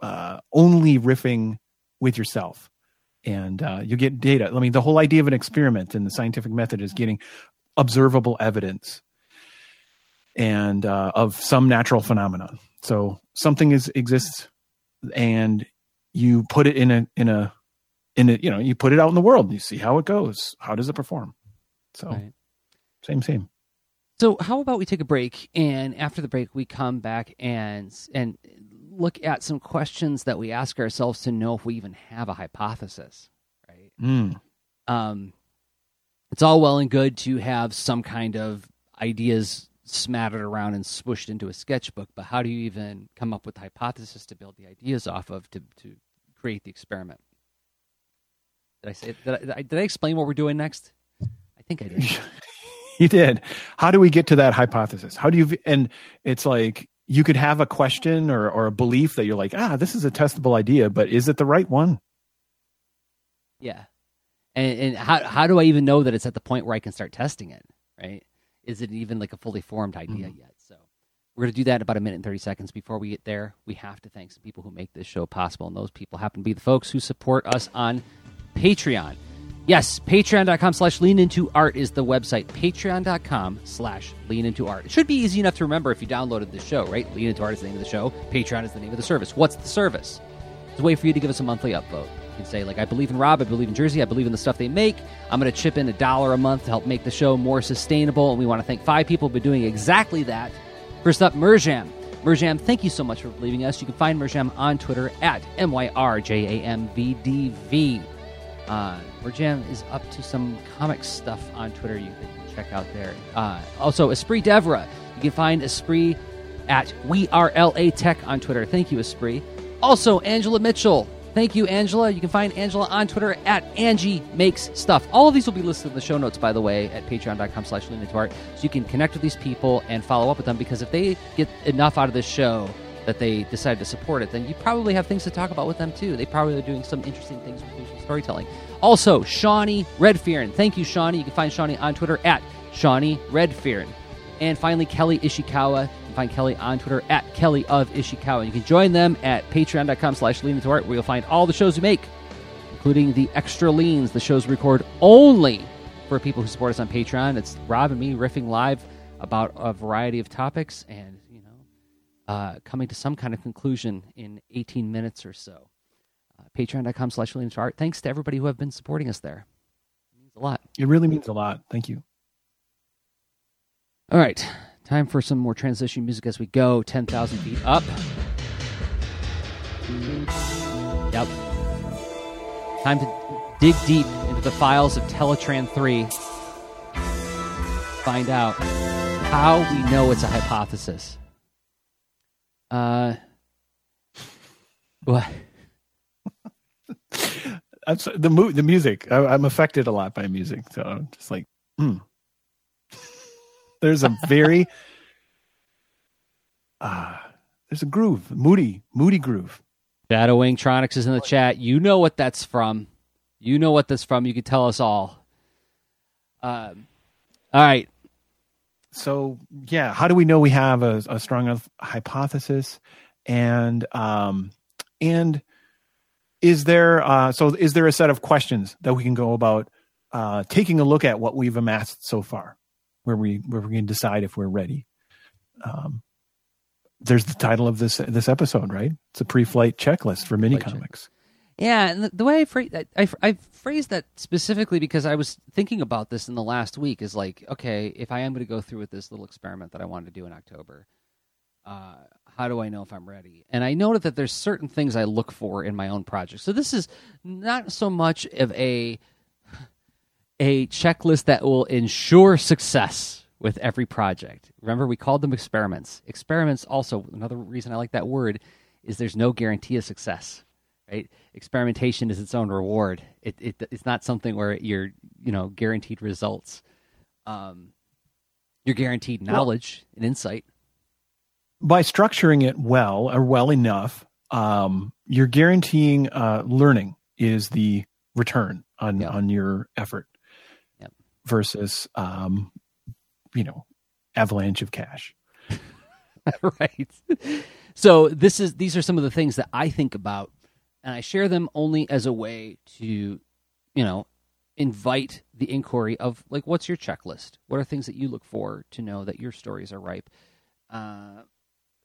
S1: uh, only riffing with yourself and uh, you get data. I mean, the whole idea of an experiment in the scientific method is getting observable evidence and uh, of some natural phenomenon. So something is exists, and you put it in a in a in a you know you put it out in the world. And You see how it goes. How does it perform? So right. same same.
S2: So how about we take a break, and after the break, we come back and and look at some questions that we ask ourselves to know if we even have a hypothesis, right?
S1: Mm.
S2: Um, it's all well and good to have some kind of ideas smattered around and swooshed into a sketchbook, but how do you even come up with a hypothesis to build the ideas off of to, to create the experiment? Did I say? Did I, did I explain what we're doing next? I think I did.
S1: you did. How do we get to that hypothesis? How do you? And it's like you could have a question or, or a belief that you're like, ah, this is a testable idea, but is it the right one?
S2: Yeah. And, and how, how do I even know that it's at the point where I can start testing it? Right. Is it even like a fully formed idea mm-hmm. yet? So We're going to do that in about a minute and 30 seconds. Before we get there, we have to thank some people who make this show possible. And those people happen to be the folks who support us on Patreon. Yes, patreon.com slash lean into art is the website. Patreon.com slash lean into art. It should be easy enough to remember if you downloaded the show, right? Lean into art is the name of the show. Patreon is the name of the service. What's the service? It's a way for you to give us a monthly upvote. You can say, like, I believe in Rob, I believe in Jerzy, I believe in the stuff they make. I'm going to chip in a dollar a month to help make the show more sustainable. And we want to thank five people for doing exactly that. First up, Myrjam. Myrjam, thank you so much for leaving us. You can find Myrjam on Twitter at M Y R J A M V D V. Uh, Myrjam is up to some comic stuff on Twitter you can check out there. Uh, also, Esprit Devra. You can find Esprit at We Are LA Tech on Twitter. Thank you, Esprit. Also, Angela Mitchell. Thank you, Angela. You can find Angela on Twitter at Angie Makes Stuff. All of these will be listed in the show notes, by the way, at patreon.com slash art. So you can connect with these people and follow up with them because if they get enough out of this show that they decide to support it, then you probably have things to talk about with them too. They probably are doing some interesting things with visual storytelling. Also, Shawnee Redfearn. Thank you, Shawnee. You can find Shawnee on Twitter at Shawnee Redfearn. And finally, Kelly Ishikawa. You can find Kelly on Twitter at Kelly of Ishikawa. You can join them at patreon.com slash lean into art, where you'll find all the shows we make, including the extra leans, the shows we record only for people who support us on Patreon. It's Rob and me riffing live about a variety of topics and, uh, coming to some kind of conclusion in 18 minutes or so patreon.com slash art. Thanks to everybody who have been supporting us there. It means a lot.
S1: It really means a lot. Thank you.
S2: All right. Time for some more transition music as we go 10,000 feet up. Yep. Time to dig deep into the files of Teletran 3. Find out how we know it's a hypothesis. Uh, what?
S1: the mo- the music. I, am affected a lot by music, so I'm just like, hmm. There's a very, uh, there's a groove, moody, moody groove.
S2: Shadow Wingtronics is in the chat. You know what that's from. You know what that's from. You can tell us all. Um, all right.
S1: So yeah, how do we know we have a, a strong hypothesis, and um, and is there uh, so is there a set of questions that we can go about uh, taking a look at what we've amassed so far where we where we can decide if we're ready? Um, there's the title of this this episode right? It's a pre-flight checklist for mini comics
S2: yeah and the, the way I, phrase, I, I, phrased that specifically because i was thinking about this in the last week is like okay if i am going to go through with this little experiment that i wanted to do in october uh, how do I know if I'm ready? And I noted that there's certain things I look for in my own project. So this is not so much of a a checklist that will ensure success with every project. Remember, we called them experiments. Experiments also another reason I like that word is there's no guarantee of success. Right? Experimentation is its own reward. It, it it's not something where you're you know guaranteed results. Um, you're guaranteed knowledge well, and insight
S1: by structuring it well or well enough, um, you're guaranteeing uh, learning is the return on on your effort yep. versus um, you know avalanche of cash.
S2: right. So this is these are some of the things that I think about, and I share them only as a way to, you know, invite the inquiry of like, what's your checklist? What are things that you look for to know that your stories are ripe? Uh,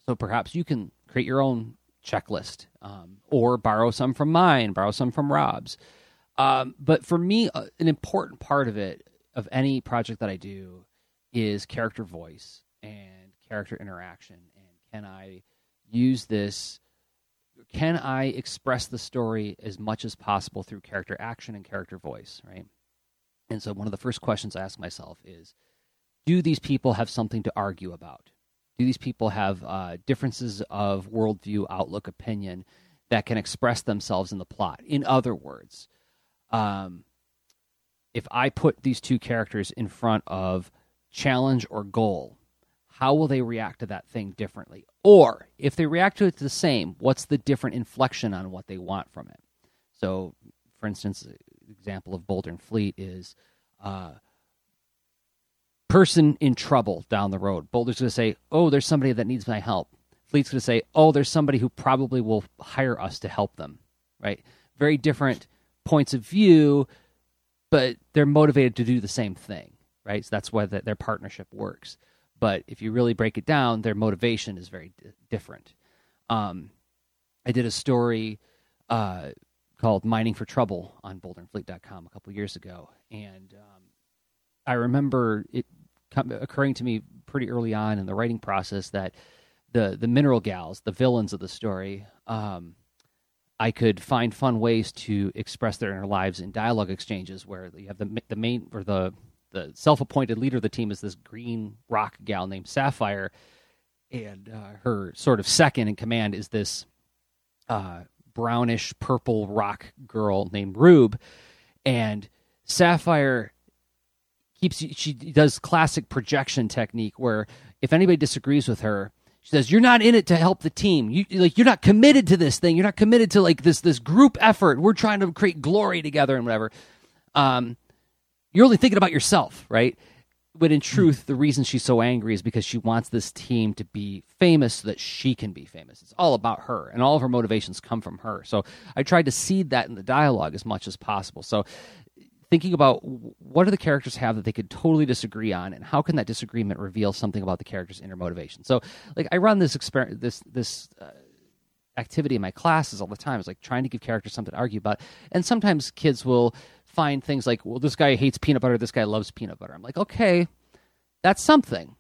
S2: so perhaps you can create your own checklist um, or borrow some from mine, borrow some from Rob's. Um, but for me, uh, an important part of it, of any project that I do, is character voice and character interaction. And can I use this? Can I express the story as much as possible through character action and character voice, right? And so, one of the first questions I ask myself is Do these people have something to argue about? do these people have uh, differences of worldview, outlook, opinion that can express themselves in the plot? In other words, um, if I put these two characters in front of challenge or goal, how will they react to that thing differently? Or if they react to it the same, what's the different inflection on what they want from it? So, for instance, example of Boulder and Fleet is uh, person in trouble down the road. Boulder's going to say, "Oh, there's somebody that needs my help." Fleet's going to say, "Oh, there's somebody who probably will hire us to help them." Right? Very different points of view, but they're motivated to do the same thing. Right? So that's why the, their partnership works. But if you really break it down, their motivation is very d- different. Um, I did a story uh, called "Mining for Trouble" on BoulderandFleet.com a couple years ago, and um, I remember it occurring to me pretty early on in the writing process that the the mineral gals, the villains of the story, um, I could find fun ways to express their inner lives in dialogue exchanges where you have the the main or the the self appointed leader of the team is this green rock gal named Sapphire, and uh, her sort of second in command is this uh, brownish purple rock girl named Rube, and Sapphire keeps she does classic projection technique where if anybody disagrees with her she says you're not in it to help the team. You like you're not committed to this thing. You're not committed to like this this group effort. We're trying to create glory together and whatever. Um you're only thinking about yourself right but in truth the reason she's so angry is because she wants this team to be famous so that she can be famous it's all about her and all of her motivations come from her so i tried to seed that in the dialogue as much as possible so thinking about what do the characters have that they could totally disagree on, and how can that disagreement reveal something about the character's inner motivation. So, like I run this experiment, this this uh, activity in my classes all the time. It's like trying to give characters something to argue about, and sometimes kids will find things like, well, this guy hates peanut butter, this guy loves peanut butter. I'm like, okay, that's something.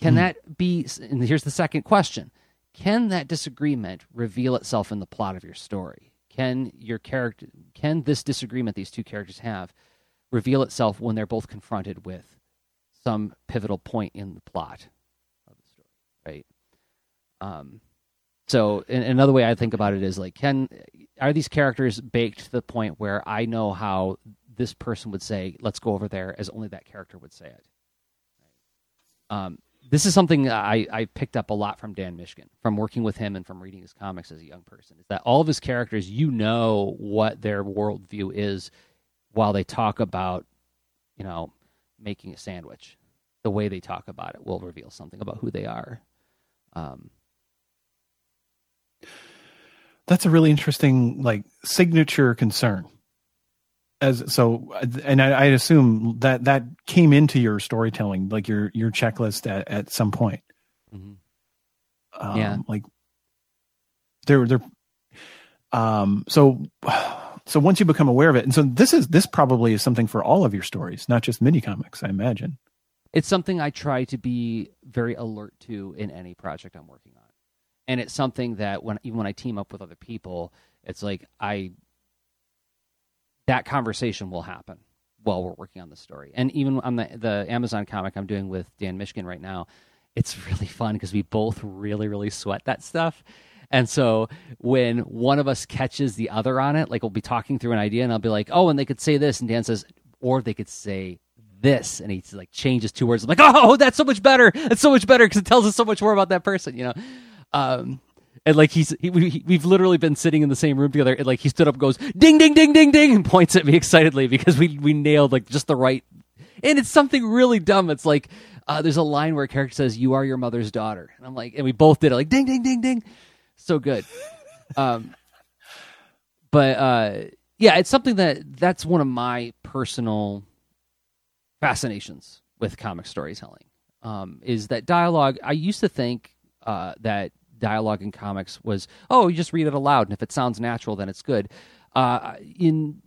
S2: Can mm. that be? And here's the second question: Can that disagreement reveal itself in the plot of your story? Can your character can this disagreement these two characters have reveal itself when they're both confronted with some pivotal point in the plot of the story, right? Um, so another way I think about it is like, can are these characters baked to the point where I know how this person would say, "Let's go over there," as only that character would say it. Um, this is something I, I picked up a lot from Dan Mishkin, from working with him and from reading his comics as a young person. Is that all of his characters, you know what their worldview is while they talk about, you know, making a sandwich. The way they talk about it will reveal something about who they are. Um,
S1: That's a really interesting, like, signature concern. As so and I, I, assume that that came into your storytelling like your your checklist at, at some point. Mm-hmm. um, yeah. like there there um so so once you become aware of it and so this is this probably is something for all of your stories not just mini comics i imagine.
S2: It's something i try to be very alert to in any project i'm working on and it's something that when even when i team up with other people it's like i that conversation will happen while we're working on the story. And even on the the Amazon comic I'm doing with Dan Mishkin right now, it's really fun because we both really really sweat that stuff. And so when one of us catches the other on it, like we'll be talking through an idea and I'll be like, "Oh, and they could say this." And Dan says, "Or they could say this." And he like changes two words. I'm like, "Oh, that's so much better. That's so much better because it tells us so much more about that person," you know. Um, and like he's he, we, we've literally been sitting in the same room together and like he stood up goes ding ding ding ding ding and points at me excitedly because we we nailed like just the right and it's something really dumb. It's like uh, there's a line where a character says you are your mother's daughter and i'm like and we both did it like ding ding ding ding. So good. Um but uh yeah it's something that that's one of my personal fascinations with comic storytelling um is that dialogue. I used to think uh that dialogue in comics was, oh, you just read it aloud, and if it sounds natural, then it's good. Uh, in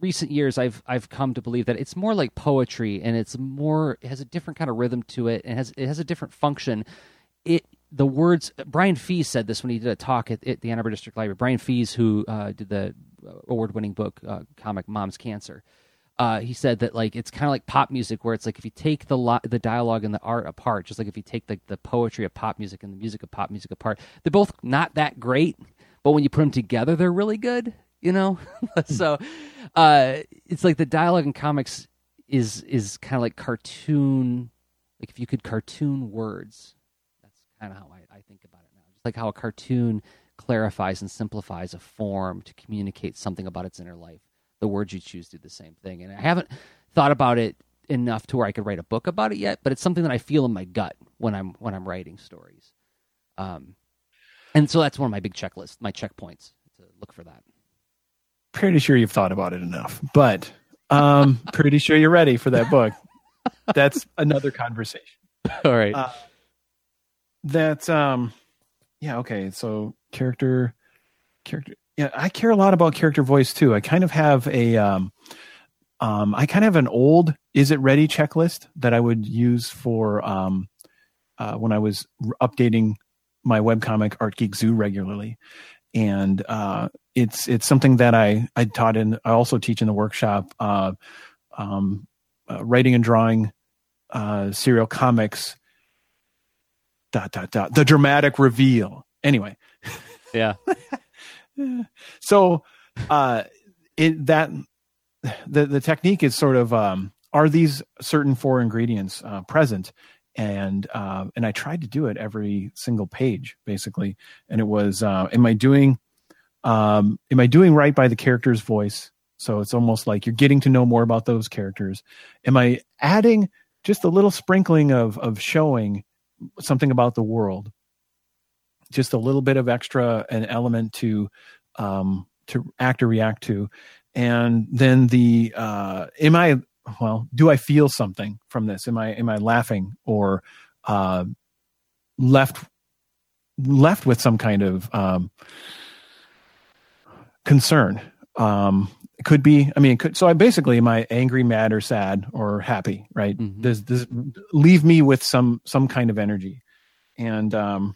S2: recent years, I've I've come to believe that it's more like poetry, and it's more it has a different kind of rhythm to it, and has it has a different function. It the words Brian Fies said this when he did a talk at, at the Ann Arbor District Library. Brian Fies, who uh, did the award winning book uh, comic Mom's Cancer uh, he said that like it's kind of like pop music where it's like if you take the lo- the dialogue and the art apart just like if you take the, the poetry of pop music and the music of pop music apart they're both not that great but when you put them together they're really good you know? So uh, it's like the dialogue in comics is is kind of like cartoon like if you could cartoon words. That's kind of how I, I think about it now. Just like how a cartoon clarifies and simplifies a form to communicate something about its inner life the words you choose do the same thing. And I haven't thought about it enough to where I could write a book about it yet, but it's something that I feel in my gut when I'm when I'm writing stories. Um, and so that's one of my big checklists, my checkpoints to look for that.
S1: Pretty sure you've thought about it enough, but um, pretty sure you're ready for that book. That's another conversation.
S2: All right. Uh,
S1: that um, yeah, okay. So character, character. Yeah, I care a lot about character voice too. I kind of have a um, um, I kind of have an old "Is it ready?" checklist that I would use for um, uh, when I was updating my webcomic Art Geek Zoo regularly, and uh, it's it's something that I I taught in. I also teach in the workshop, uh, um, uh, writing and drawing uh, serial comics. Dot dot dot. The dramatic reveal. Anyway.
S2: Yeah.
S1: so, uh, it that the the technique is sort of um, are these certain four ingredients uh, present? And uh, and I tried to do it every single page basically. And it was uh, am I doing um, am I doing right by the character's voice? So it's almost like you're getting to know more about those characters. Am I adding just a little sprinkling of of showing something about the world just a little bit of extra an element to um, to act or react to and then the uh, am I well do I feel something from this? Am I am I laughing or uh, left left with some kind of um, concern? Um, it could be. I mean, could, so I basically am I angry, mad, or sad, or happy? Right? Mm-hmm. Does does leave me with some some kind of energy? And um,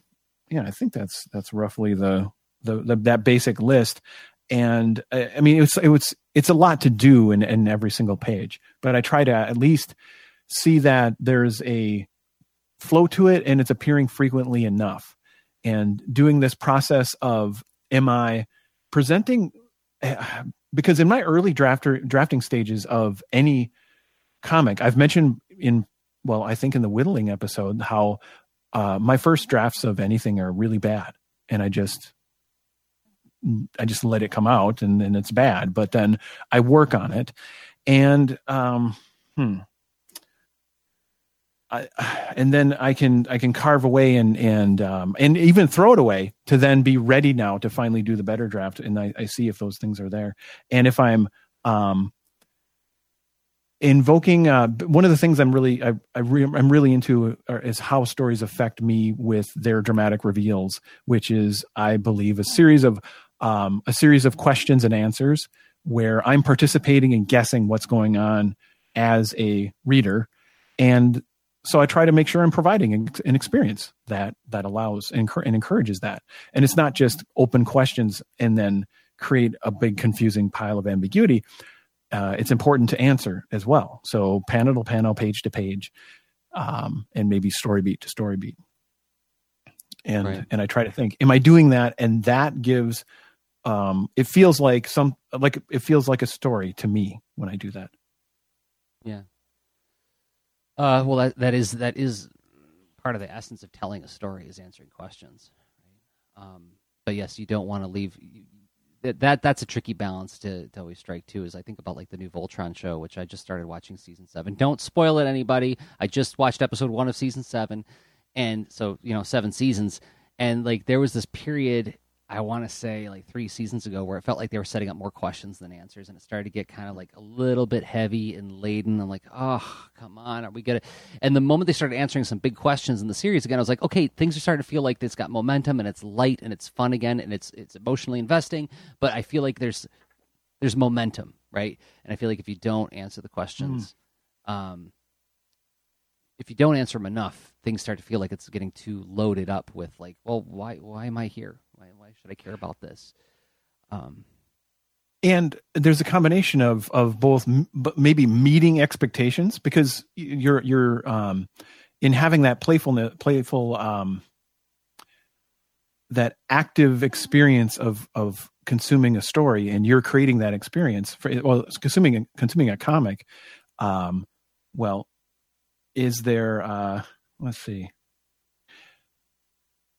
S1: yeah, I think that's that's roughly the the, the that basic list and uh, I mean it's it was it's a lot to do in, in every single page, but I try to at least see that there's a flow to it and it's appearing frequently enough. And doing this process of am I presenting because in my early drafter drafting stages of any comic, I've mentioned in well, I think in the whittling episode how uh, my first drafts of anything are really bad, and I just I just let it come out and then it's bad. But then I work on it, and um, hmm. I, and then I can I can carve away and and um, and even throw it away to then be ready now to finally do the better draft and I, I see if those things are there and if I'm um, invoking uh, one of the things I'm really I, I I'm really into is how stories affect me with their dramatic reveals, which is I believe a series of um, a series of questions and answers where I'm participating and guessing what's going on as a reader. And so I try to make sure I'm providing an experience that that allows and, encourages that. And it's not just open questions and then create a big confusing pile of ambiguity. Uh, it's important to answer as well. So panel to panel, page to page, um, and maybe story beat to story beat. And right. and I try to think, am I doing that? And that gives um, it feels like some like it feels like a story to me when I do that.
S2: Yeah. Uh, well, that that is that is part of the essence of telling a story is answering questions. Right? Um, but yes, you don't want to leave. That, that that's a tricky balance to, to always strike too. Is I think about like the new Voltron show, which I just started watching season seven. Don't spoil it, anybody. I just watched episode one of season seven, and so you know seven seasons, and like there was this period I want to say like three seasons ago where it felt like they were setting up more questions than answers, and it started to get kind of like a little bit heavy and laden. I'm like, oh, come on, are we gonna? And the moment they started answering some big questions in the series again, I was like, okay, things are starting to feel like it's got momentum and it's light and it's fun again and it's it's emotionally investing. But I feel like there's there's momentum, right? And I feel like if you don't answer the questions, mm. um, if you don't answer them enough, things start to feel like it's getting too loaded up with like, well, why why am I here? Why, why should I care about this? Um,
S1: and there's a combination of of both m- maybe meeting expectations because you're you're um, in having that playfulness playful um, that active experience of of consuming a story and you're creating that experience for well consuming consuming a comic um, well is there uh, let's see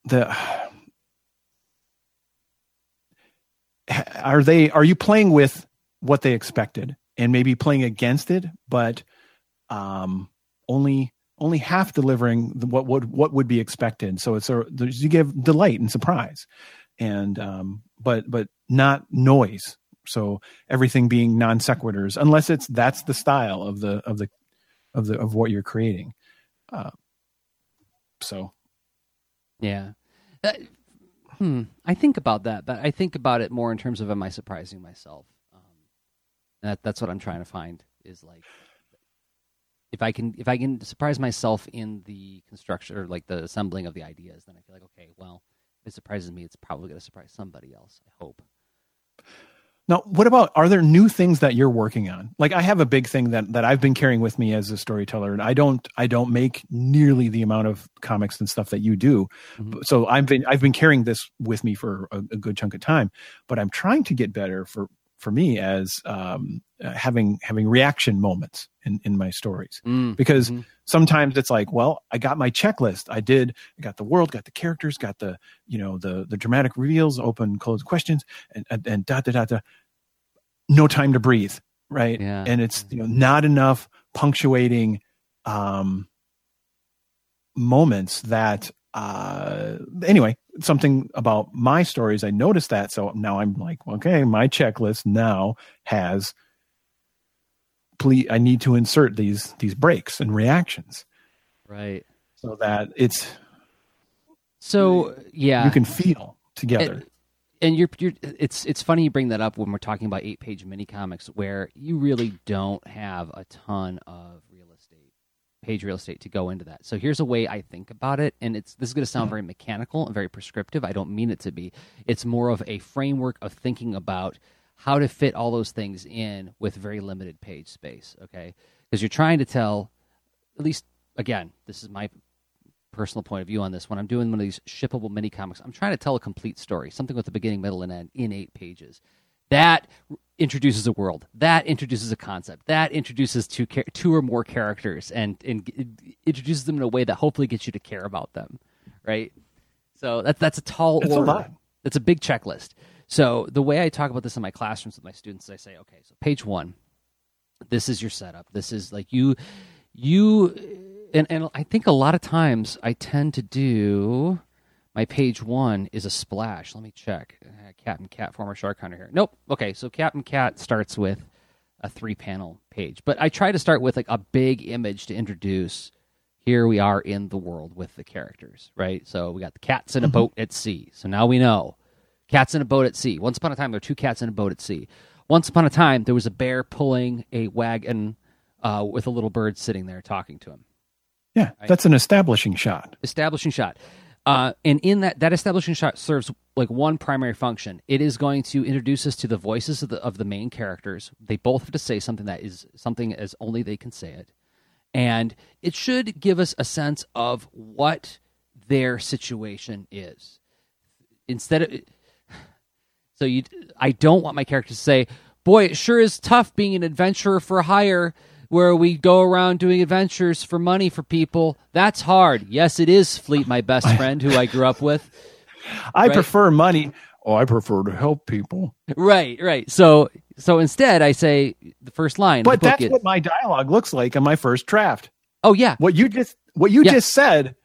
S1: the are they are you playing with what they expected and maybe playing against it but um, only only half delivering what would what would be expected. So it's a you give delight and surprise, and um, but but not noise. So everything being non sequiturs, unless it's that's the style of the of the of the of what you're creating. Uh, so,
S2: yeah. Hmm. I think about that, but I think about it more in terms of am I surprising myself? Um, that that's what I'm trying to find is like if I can if I can surprise myself in the construction or like the assembling of the ideas, then I feel like okay, well, if it surprises me, it's probably going to surprise somebody else. I hope.
S1: Now, what about are there new things that you're working on? Like I have a big thing that that I've been carrying with me as a storyteller, and I don't I don't make nearly the amount of comics and stuff that you do. Mm-hmm. So I've been I've been carrying this with me for a, a, good chunk of time, but I'm trying to get better for for me as um, uh, having having reaction moments in in my stories mm, because mm-hmm. sometimes it's like well i got my checklist i did i got the world got the characters got the you know the the dramatic reveals open close questions and and, and da da da da no time to breathe right yeah. and it's you know not enough punctuating um moments that uh anyway something about my stories i noticed that so now i'm like okay my checklist now has please i need to insert these these breaks and reactions.
S2: Right.
S1: So that it's
S2: so yeah.
S1: you can feel together.
S2: And, and you're you're it's it's funny you bring that up when we're talking about eight page mini comics where you really don't have a ton of page real estate to go into that. So here's a way I think about it, and it's this is going to sound mm-hmm. very mechanical and very prescriptive. I don't mean it to be. It's more of a framework of thinking about how to fit all those things in with very limited page space. Okay, because you're trying to tell, at least again, this is my personal point of view on this. When I'm doing one of these shippable mini comics, I'm trying to tell a complete story, something with a beginning, middle, and end in eight pages. That introduces a world. That introduces a concept. That introduces two two or more characters and and introduces them in a way that hopefully gets you to care about them right? So that's that's a tall
S1: it's
S2: order.
S1: a
S2: that's a big checklist. So the way i talk about this in my classrooms with my students is i say okay so page one this is your setup. This is like you you and, and i think a lot of times i tend to do my page one is a splash. Let me check. Uh, Captain Cat, former shark hunter here. Nope. Okay, so Captain Cat starts with a three panel page, but I try to start with like a big image to introduce. Here we are in the world with the characters, right? So we got the cats in a mm-hmm. boat at sea. So now we know cats in a boat at sea. Once upon a time, there were two cats in a boat at sea. Once upon a time, there was a bear pulling a wagon uh, with a little bird sitting there talking to him.
S1: Yeah, that's an establishing shot.
S2: Establishing shot. Uh, and in that, that establishing shot serves like one primary function. It is going to introduce us to the voices of the of the main characters. They both have to say something that is something as only they can say it, and it should give us a sense of what their situation is. Instead of, so you, I don't want my character to say, "Boy, it sure is tough being an adventurer for hire." Where we go around doing adventures for money for people. That's hard. Yes, it is, Fleet, my best friend who I grew up with.
S1: I right? prefer money. Oh, I prefer to help people.
S2: Right, right. So, so instead, I say the first line.
S1: But that's what my dialogue looks like in my first draft.
S2: Oh yeah,
S1: what you just what you yeah. just said.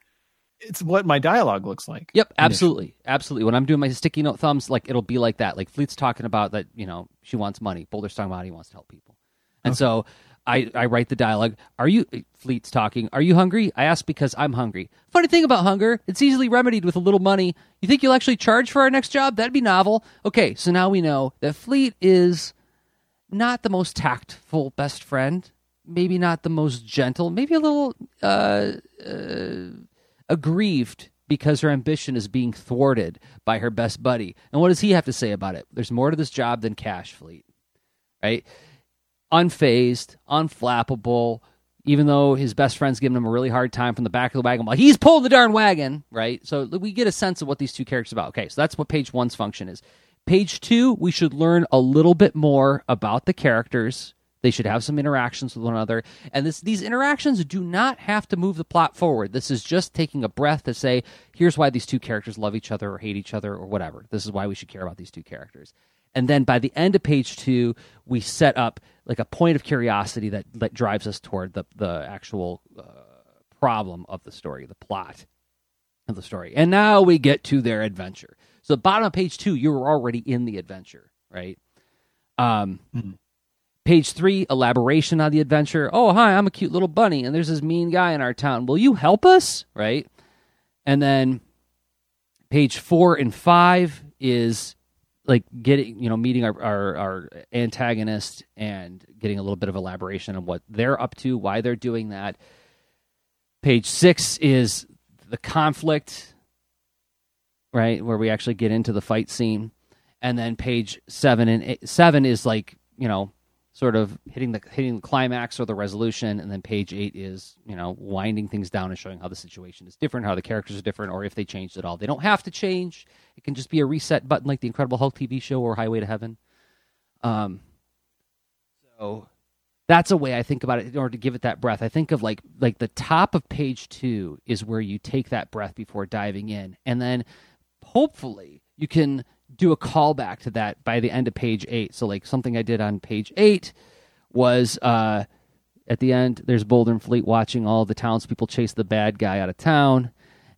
S1: It's what my dialogue looks like.
S2: Yep, absolutely, absolutely. When I'm doing my sticky note thumbs, like it'll be like that. Like Fleet's talking about that. You know, she wants money. Boulder's talking about he wants to help people, and okay. so I, I write the dialogue. Are you Fleet's talking? Are you hungry? I ask because I'm hungry. Funny thing about hunger, it's easily remedied with a little money. You think you'll actually charge for our next job? That'd be novel. Okay, so now we know that Fleet is not the most tactful best friend. Maybe not the most gentle. Maybe a little uh, uh, aggrieved because her ambition is being thwarted by her best buddy. And what does he have to say about it? There's more to this job than cash, Fleet. Right? Unfazed, unflappable, even though his best friend's giving him a really hard time from the back of the wagon while he's pulling the darn wagon, right? So we get a sense of what these two characters about. Okay, so that's what page one's function is. Page two, we should learn a little bit more about the characters. They should have some interactions with one another. And this, these interactions do not have to move the plot forward. This is just taking a breath to say, here's why these two characters love each other or hate each other or whatever. This is why we should care about these two characters. And then by the end of page two, we set up like a point of curiosity that, that drives us toward the, the actual uh, problem of the story, the plot of the story. And now we get to their adventure. So, bottom of page two, you're already in the adventure, right? Um, mm-hmm. Page three, elaboration on the adventure. Oh, hi, I'm a cute little bunny, and there's this mean guy in our town. Will you help us? Right? And then page four and five is like getting, you know, meeting our, our, our antagonist and getting a little bit of elaboration on what they're up to, why they're doing that. Page six is the conflict, right, where we actually get into the fight scene. And then page seven and eight, seven is like, you know, sort of hitting the hitting the climax or the resolution, and then page eight is you know winding things down and showing how the situation is different, how the characters are different, or if they changed at all. They don't have to change. It can just be a reset button like the Incredible Hulk TV show or Highway to Heaven. Um, so that's a way I think about it in order to give it that breath. I think of like like the top of page two is where you take that breath before diving in, and then hopefully you can do a callback to that by the end of page eight. So like something I did on page eight was uh, at the end there's Boulder and Fleet watching all the townspeople chase the bad guy out of town,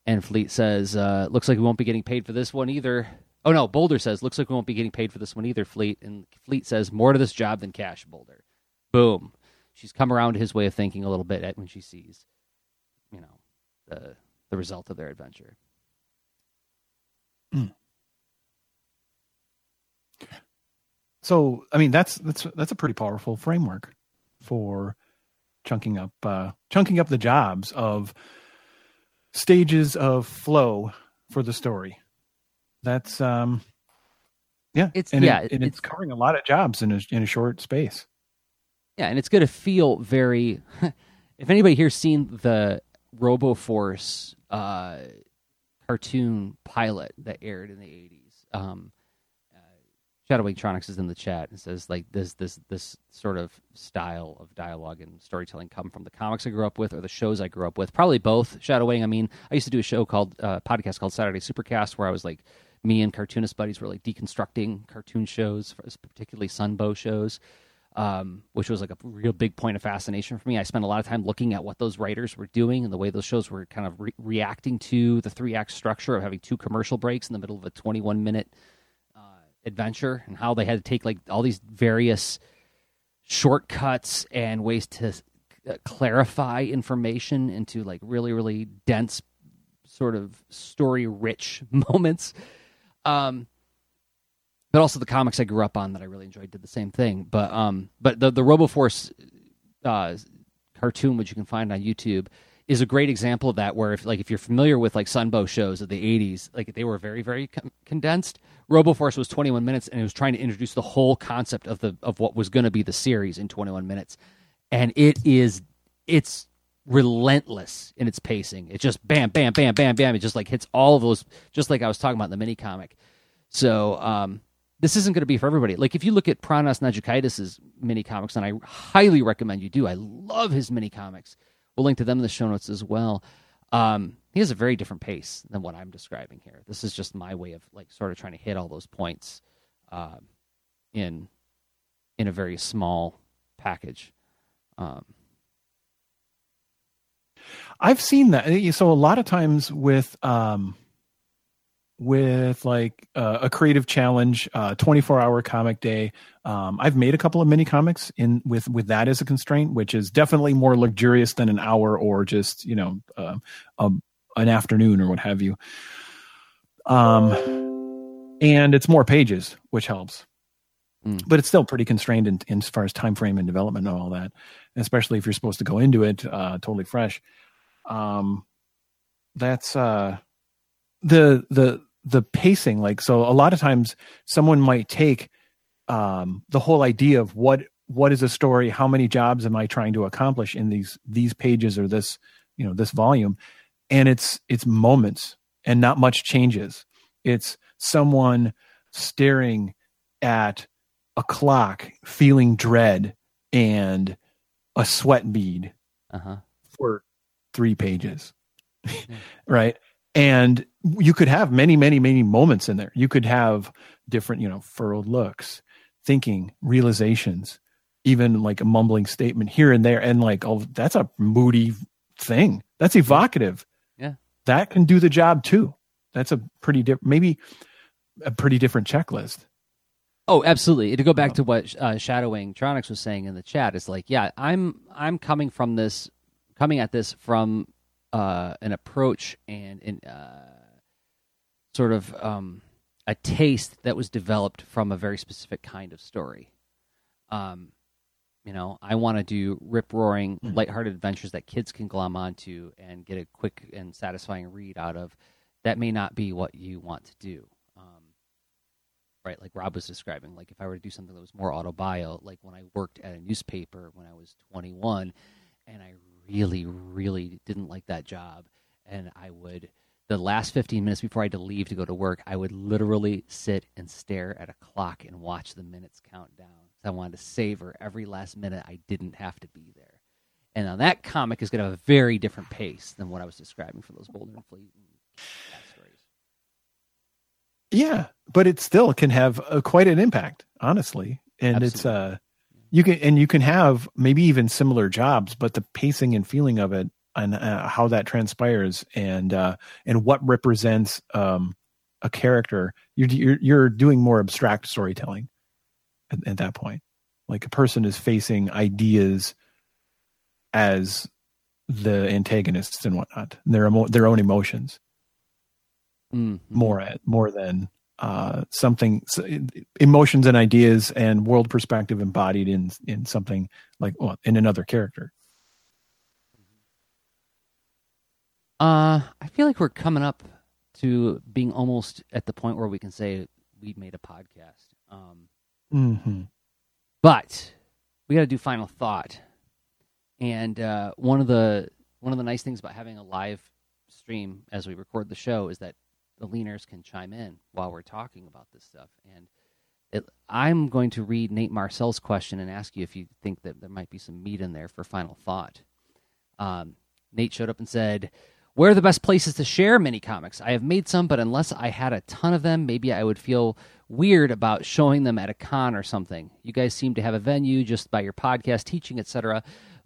S2: and Fleet says, uh, "Looks like we won't be getting paid for this one either." Oh no, Boulder says, "Looks like we won't be getting paid for this one either." Fleet and Fleet says, "More to this job than cash." Boulder, boom. She's come around to his way of thinking a little bit when she sees, you know, the the result of their adventure.
S1: Mm. So, I mean, that's that's that's a pretty powerful framework for chunking up uh, chunking up the jobs of stages of flow for the story. That's um, yeah,
S2: it's
S1: and
S2: yeah,
S1: it, and it's, it's covering a lot of jobs in a in a short space.
S2: Yeah, and it's going to feel very. if anybody here's seen the RoboForce uh, cartoon pilot that aired in the '80s, um, Shadow Tronics is in the chat and says like this this this sort of style of dialogue and storytelling come from the comics I grew up with or the shows I grew up with. Probably both. Shadowwing. I mean, I used to do a show called uh, podcast called Saturday Supercast where I was like me and cartoonist buddies were like deconstructing cartoon shows, particularly Sunbow shows. Um, which was like a real big point of fascination for me. I spent a lot of time looking at what those writers were doing and the way those shows were kind of re- reacting to the three act structure of having two commercial breaks in the middle of a 21 minute adventure and how they had to take like all these various shortcuts and ways to uh, clarify information into like really really dense sort of story rich moments. Um but also the comics I grew up on that I really enjoyed did the same thing. But um but the the RoboForce uh cartoon which you can find on YouTube is a great example of that where if like if you're familiar with like Sunbow shows of the 80s like they were very very con- condensed RoboForce was 21 minutes and it was trying to introduce the whole concept of the of what was going to be the series in 21 minutes and it is it's relentless in its pacing it just bam bam bam bam bam it just like hits all of those just like I was talking about in the mini comic so um this isn't going to be for everybody. Like if you look at Pranas Naujokaitis' mini comics, and I highly recommend you do. I love his mini comics We'll link to them in the show notes as well. Um, he has a very different pace than what I'm describing here. This is just my way of like sort of trying to hit all those points uh, in in a very small package. Um,
S1: I've seen that. So a lot of times with um, with like uh, a creative challenge, uh, 24 hour comic day. Um, I've made a couple of mini comics in with with that as a constraint, which is definitely more luxurious than an hour or just you know uh, a, an afternoon or what have you. Um, and it's more pages, which helps. Mm. But it's still pretty constrained in, in, as far as time frame and development and all that, especially if you're supposed to go into it uh, totally fresh. Um, that's uh, the the the pacing like so a lot of times someone might take um the whole idea of what what is a story? How many jobs am i trying to accomplish in these these pages or this you know this volume? And it's it's moments and not much changes. It's someone staring at a clock feeling dread and a sweat bead uh-huh. for three pages right and you could have many many many moments in there. You could have different you know furrowed looks thinking realizations even like a mumbling statement here and there. And like oh that's a moody thing. That's evocative.
S2: Yeah.
S1: That can do the job too. That's a pretty different maybe a pretty different checklist.
S2: Oh absolutely. To go back to what uh, shadowing tronics was saying in the chat it's like yeah i'm i'm coming from this coming at this from uh, an approach and an uh, sort of um, a taste that was developed from a very specific kind of story. Um, you know, I want to do rip roaring, mm-hmm. lighthearted adventures that kids can glom onto and get a quick and satisfying read out of. That may not be what you want to do. Um, right, like Rob was describing. Like if I were to do something that was more autobio, like when I worked at a newspaper when I was 21, and I really, really didn't like that job, and I would the last 15 minutes before I had to leave to go to work, I would literally sit and stare at a clock and watch the minutes count down. I wanted to savor every last minute I didn't have to be there. And now that comic is going to have a very different pace than what I was describing for those Boulder and Fleet stories.
S1: Yeah, but it still can have a, quite an impact, honestly. And Absolutely. it's uh you can and you can have maybe even similar jobs, but the pacing and feeling of it and uh, how that transpires and uh, and what represents um, a character. You're, you're, you're doing more abstract storytelling at, at, that point. Like a person is facing ideas as the antagonists and whatnot, their emo- their own emotions. Mm-hmm. More more than uh, something emotions and ideas and world perspective embodied in in something like well, in another character.
S2: Uh, I feel like we're coming up to being almost at the point where we can say we made a podcast. Um,
S1: mm-hmm.
S2: But we got to do final thought. And uh, one of the one of the nice things about having a live stream as we record the show is that the leaners can chime in while we're talking about this stuff. And it, I'm going to read Nate Marcel's question and ask you if you think that there might be some meat in there for final thought. Um, Nate showed up and said, where are the best places to share mini comics? I have made some, but unless I had a ton of them, maybe I would feel weird about showing them at a con or something. You guys seem to have a venue just by your podcast, teaching, etc.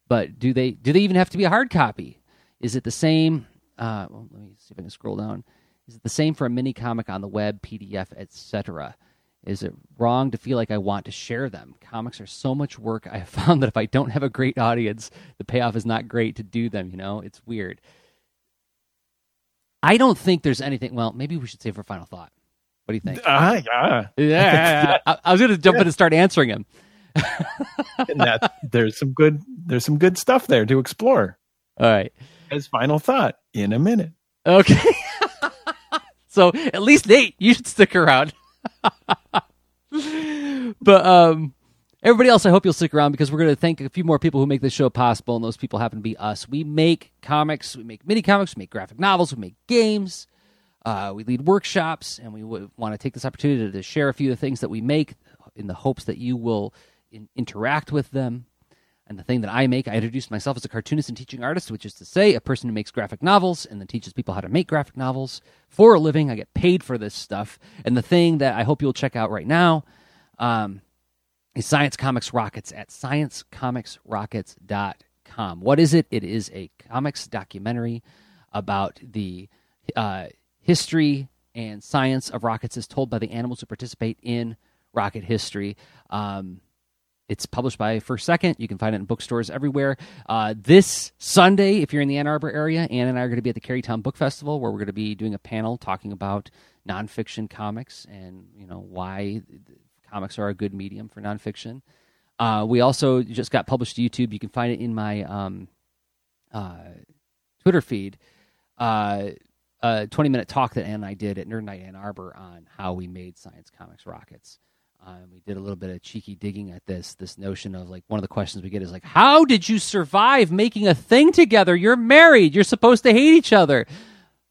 S2: But do they do they even have to be a hard copy? Is it the same? Uh, well, let me see if I can scroll down. Is it the same for a mini comic on the web, PDF, etc.? Is it wrong to feel like I want to share them? Comics are so much work. I have found that if I don't have a great audience, the payoff is not great to do them. You know, it's weird. I don't think there's anything. Well, maybe we should save for final thought. What do you think?
S1: Uh, yeah.
S2: yeah. I, I, was going to jump yeah. in and start answering him.
S1: and that there's some good there's some good stuff there to explore.
S2: All right.
S1: As final thought in a minute.
S2: Okay. So at least Nate, you should stick around. but um Everybody else, I hope you'll stick around because we're going to thank a few more people who make this show possible, and those people happen to be us. We make comics, we make mini comics, we make graphic novels, we make games, uh, we lead workshops, and we w- want to take this opportunity to share a few of the things that we make in the hopes that you will in- interact with them. And the thing that I make, I introduced myself as a cartoonist and teaching artist, which is to say, a person who makes graphic novels and then teaches people how to make graphic novels for a living. I get paid for this stuff. And the thing that I hope you'll check out right now. Um, is Science Comics Rockets at sciencecomicsrockets.com. What is it? It is a comics documentary about the uh, history and science of rockets as told by the animals who participate in rocket history. Um, it's published by First Second. You can find it in bookstores everywhere. Uh, this Sunday, if you're in the Ann Arbor area, Anne and I are going to be at the Kerrytown Book Festival, where we're going to be doing a panel talking about nonfiction comics and you know why comics are a good medium for nonfiction. Uh, we also just got published to YouTube. You can find it in my um, uh, Twitter feed. Uh, a 20 minute talk that Anne and I did at Nerd Night Ann Arbor on how we made Science Comics rockets. Um, we did a little bit of cheeky digging at this this notion of like one of the questions we get is like how did you survive making a thing together you're married you're supposed to hate each other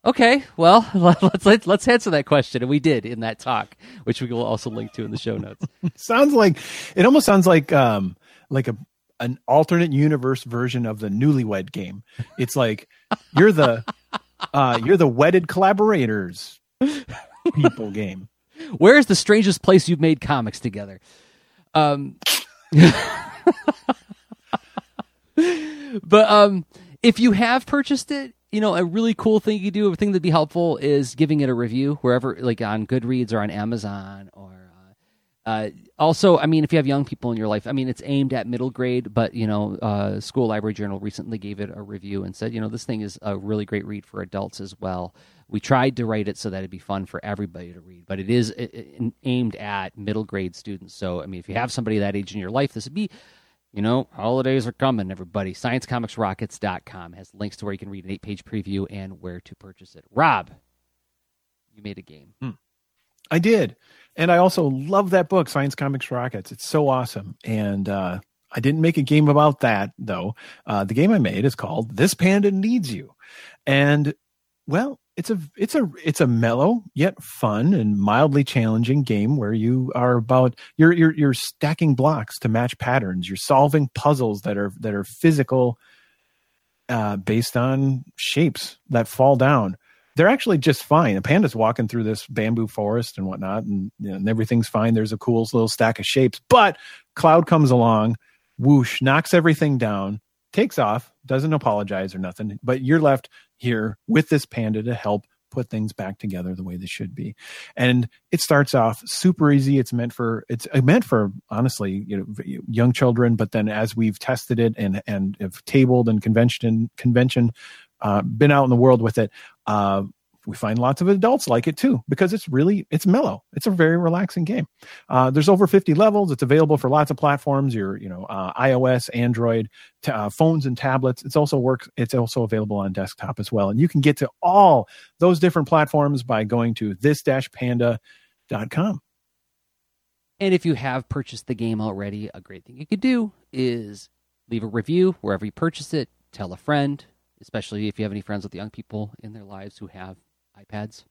S2: Okay, well, let's let's let's answer that question, and we did in that talk, which we will also link to in the show notes.
S1: sounds like it almost sounds like um like a an alternate universe version of the Newlywed Game. It's like you're the uh, you're the wedded collaborators people game.
S2: Where is the strangest place you've made comics together? Um, but um, if you have purchased it, you know, a really cool thing you do, a thing that'd be helpful is giving it a review wherever, like on Goodreads or on Amazon or. Uh, uh, also, I mean, if you have young people in your life, I mean, it's aimed at middle grade, but you know, uh, School Library Journal recently gave it a review and said, you know, this thing is a really great read for adults as well. We tried to write it so that it'd be fun for everybody to read, but it is aimed at middle grade students. So, I mean, if you have somebody that age in your life, this would be you know, holidays are coming, everybody. ScienceComicsRockets.com has links to where you can read an eight page preview and where to purchase it. Rob, you made a game. Hmm.
S1: I did. And I also love that book, Science Comics Rockets. It's so awesome. And uh, I didn't make a game about that, though. Uh, the game I made is called This Panda Needs You. And, well, it's a it's a it's a mellow yet fun and mildly challenging game where you are about you're you're you're stacking blocks to match patterns. You're solving puzzles that are that are physical, uh, based on shapes that fall down. They're actually just fine. A panda's walking through this bamboo forest and whatnot, and, you know, and everything's fine. There's a cool little stack of shapes, but cloud comes along, whoosh, knocks everything down, takes off, doesn't apologize or nothing, but you're left here with this panda to help put things back together the way they should be. And it starts off super easy. It's meant for it's meant for honestly, you know, young children. But then as we've tested it and and have tabled and convention convention, uh, been out in the world with it, uh, we find lots of adults like it too because it's really it's mellow. It's a very relaxing game. Uh, there's over 50 levels. It's available for lots of platforms your you know uh, ios android t- uh, phones and tablets. It's also works it's also available on desktop as well. And you can get to all those different platforms by going to this-panda.com
S2: and if you have purchased the game already a great thing you could do is leave a review wherever you purchase it. Tell a friend especially if you have any friends with young people in their lives who have iPads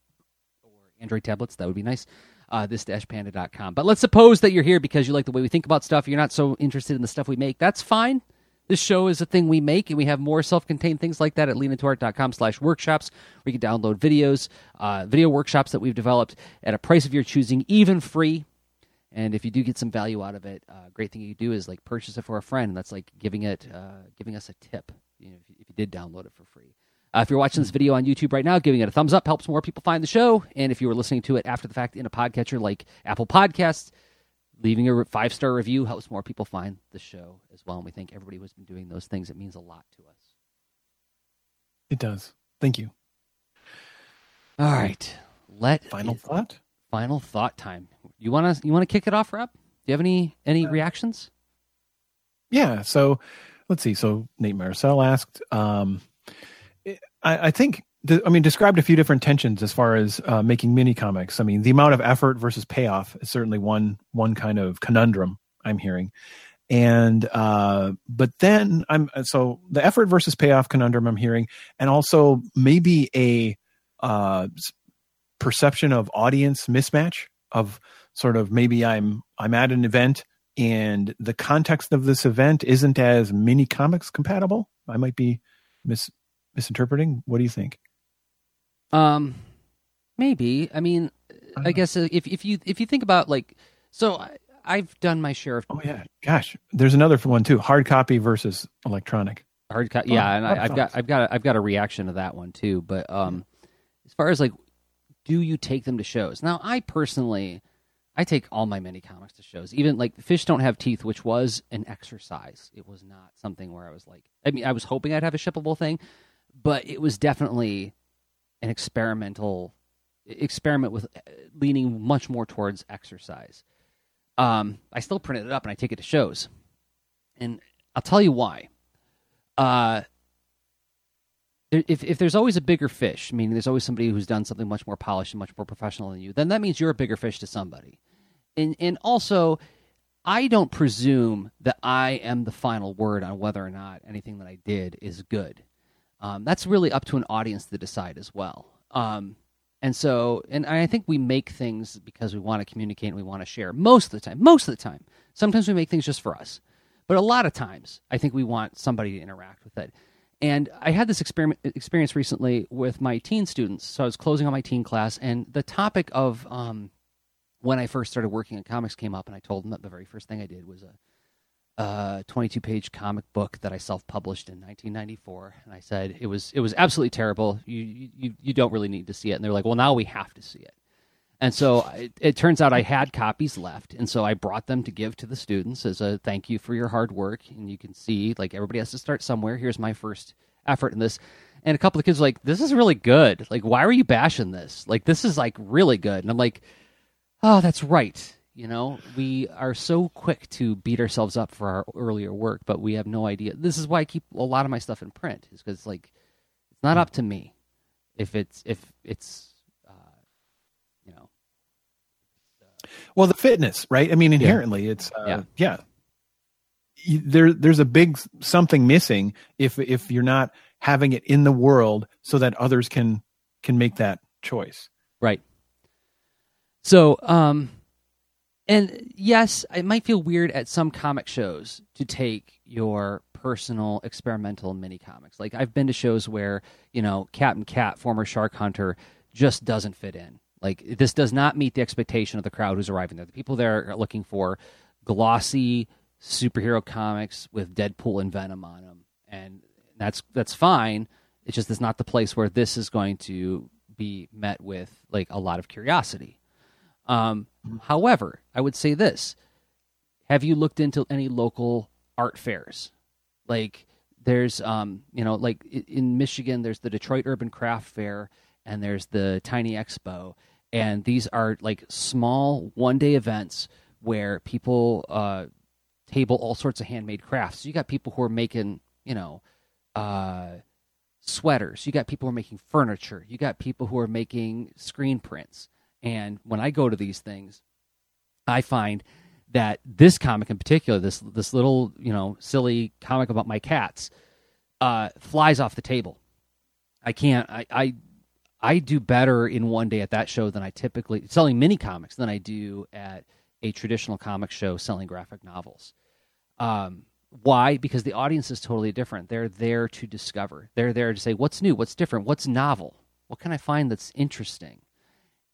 S2: or Android tablets. That would be nice. Uh, this-panda.com. But let's suppose that you're here because you like the way we think about stuff. You're not so interested in the stuff we make. That's fine. This show is a thing we make, and we have more self-contained things like that at leanintoart.com slash workshops, where you can download videos, uh, video workshops that we've developed at a price of your choosing, even free. And if you do get some value out of it, uh, great thing you do is like purchase it for a friend. That's like giving it, uh, giving us a tip. You know, if, if you did download it for free. Uh, if you're watching this video on YouTube right now, giving it a thumbs up helps more people find the show. And if you were listening to it after the fact in a podcatcher like Apple Podcasts, leaving a five star review helps more people find the show as well. And we thank everybody who's been doing those things. It means a lot to us.
S1: It does. Thank you.
S2: All right. Let
S1: final thought.
S2: Final thought time. You want to you want to kick it off, Rob? Do you have any any uh, reactions?
S1: Yeah. So let's see. So Nate Marcel asked. Um, I, I think I mean, described a few different tensions as far as uh, making mini comics. I mean, the amount of effort versus payoff is certainly one one kind of conundrum I'm hearing, and uh, but then I'm so the effort versus payoff conundrum I'm hearing, and also maybe a uh, perception of audience mismatch of sort of maybe I'm I'm at an event and the context of this event isn't as mini comics compatible. I might be mis misinterpreting? What do you think?
S2: Um, maybe. I mean, I, I guess uh, if if you if you think about like, so I, I've done my share of.
S1: Oh yeah, gosh, there's another one too: hard copy versus electronic.
S2: Hard copy, yeah, oh, and I, have got I've got I've got a reaction to that one too. But um, as far as like, do you take them to shows? Now, I personally. I take all my mini comics to shows. Even like Fish Don't Have Teeth, which was an exercise. It was not something where I was like, I mean, I was hoping I'd have a shippable thing, but it was definitely an experimental experiment with leaning much more towards exercise. Um, I still print it up and I take it to shows, and I'll tell you why. Uh, if if there's always a bigger fish, meaning there's always somebody who's done something much more polished and much more professional than you, then that means you're a bigger fish to somebody. And and also, I don't presume that I am the final word on whether or not anything that I did is good. Um, that's really up to an audience to decide as well. Um, and so, and I think we make things because we want to communicate and we want to share most of the time. Most of the time. Sometimes we make things just for us. But a lot of times, I think we want somebody to interact with it. And I had this experiment experience recently with my teen students. So I was closing on my teen class, and the topic of um, when I first started working in comics came up, and I told them that the very first thing I did was a a 22 page comic book that I self published in 1994, and I said it was it was absolutely terrible. You you you don't really need to see it, and they're like, well, now we have to see it. And so it, it, turns out I had copies left, and so I brought them to give to the students as a thank you for your hard work. And you can see, like everybody has to start somewhere. Here's my first effort in this. And a couple of kids like, "This is really good. Like, why are you bashing this? Like, this is like really good." And I'm like, "Oh, that's right. You know, we are so quick to beat ourselves up for our earlier work, but we have no idea. This is why I keep a lot of my stuff in print, is because like it's not up to me if it's if it's uh, you know.
S1: Uh, well, the fitness, right? I mean, inherently, yeah. it's uh, yeah. yeah. There, there's a big something missing if if you're not having it in the world so that others can can make that choice.
S2: Right. So, um, and yes, it might feel weird at some comic shows to take your personal experimental mini comics. Like I've been to shows where, you know, Captain Cat, former shark hunter, just doesn't fit in. Like this does not meet the expectation of the crowd who's arriving there. The people there are looking for glossy superhero comics with Deadpool and Venom on them. And that's that's fine. It's just it's not the place where this is going to be met with like a lot of curiosity. Um, however, I would say this: Have you looked into any local art fairs? Like there's, um, you know, like in Michigan, there's the Detroit Urban Craft Fair, and there's the Tiny Expo, and these are like small one-day events where people uh, table all sorts of handmade crafts. So you got people who are making, you know, uh, sweaters. You got people who are making furniture. You got people who are making screen prints. And when I go to these things, I find that this comic in particular, this this little you know silly comic about my cats, uh, flies off the table. I can't. I, I I do better in one day at that show than I typically selling mini comics than I do at a traditional comic show selling graphic novels. Um, why? Because the audience is totally different. They're there to discover. They're there to say, what's new? What's different? What's novel? What can I find that's interesting?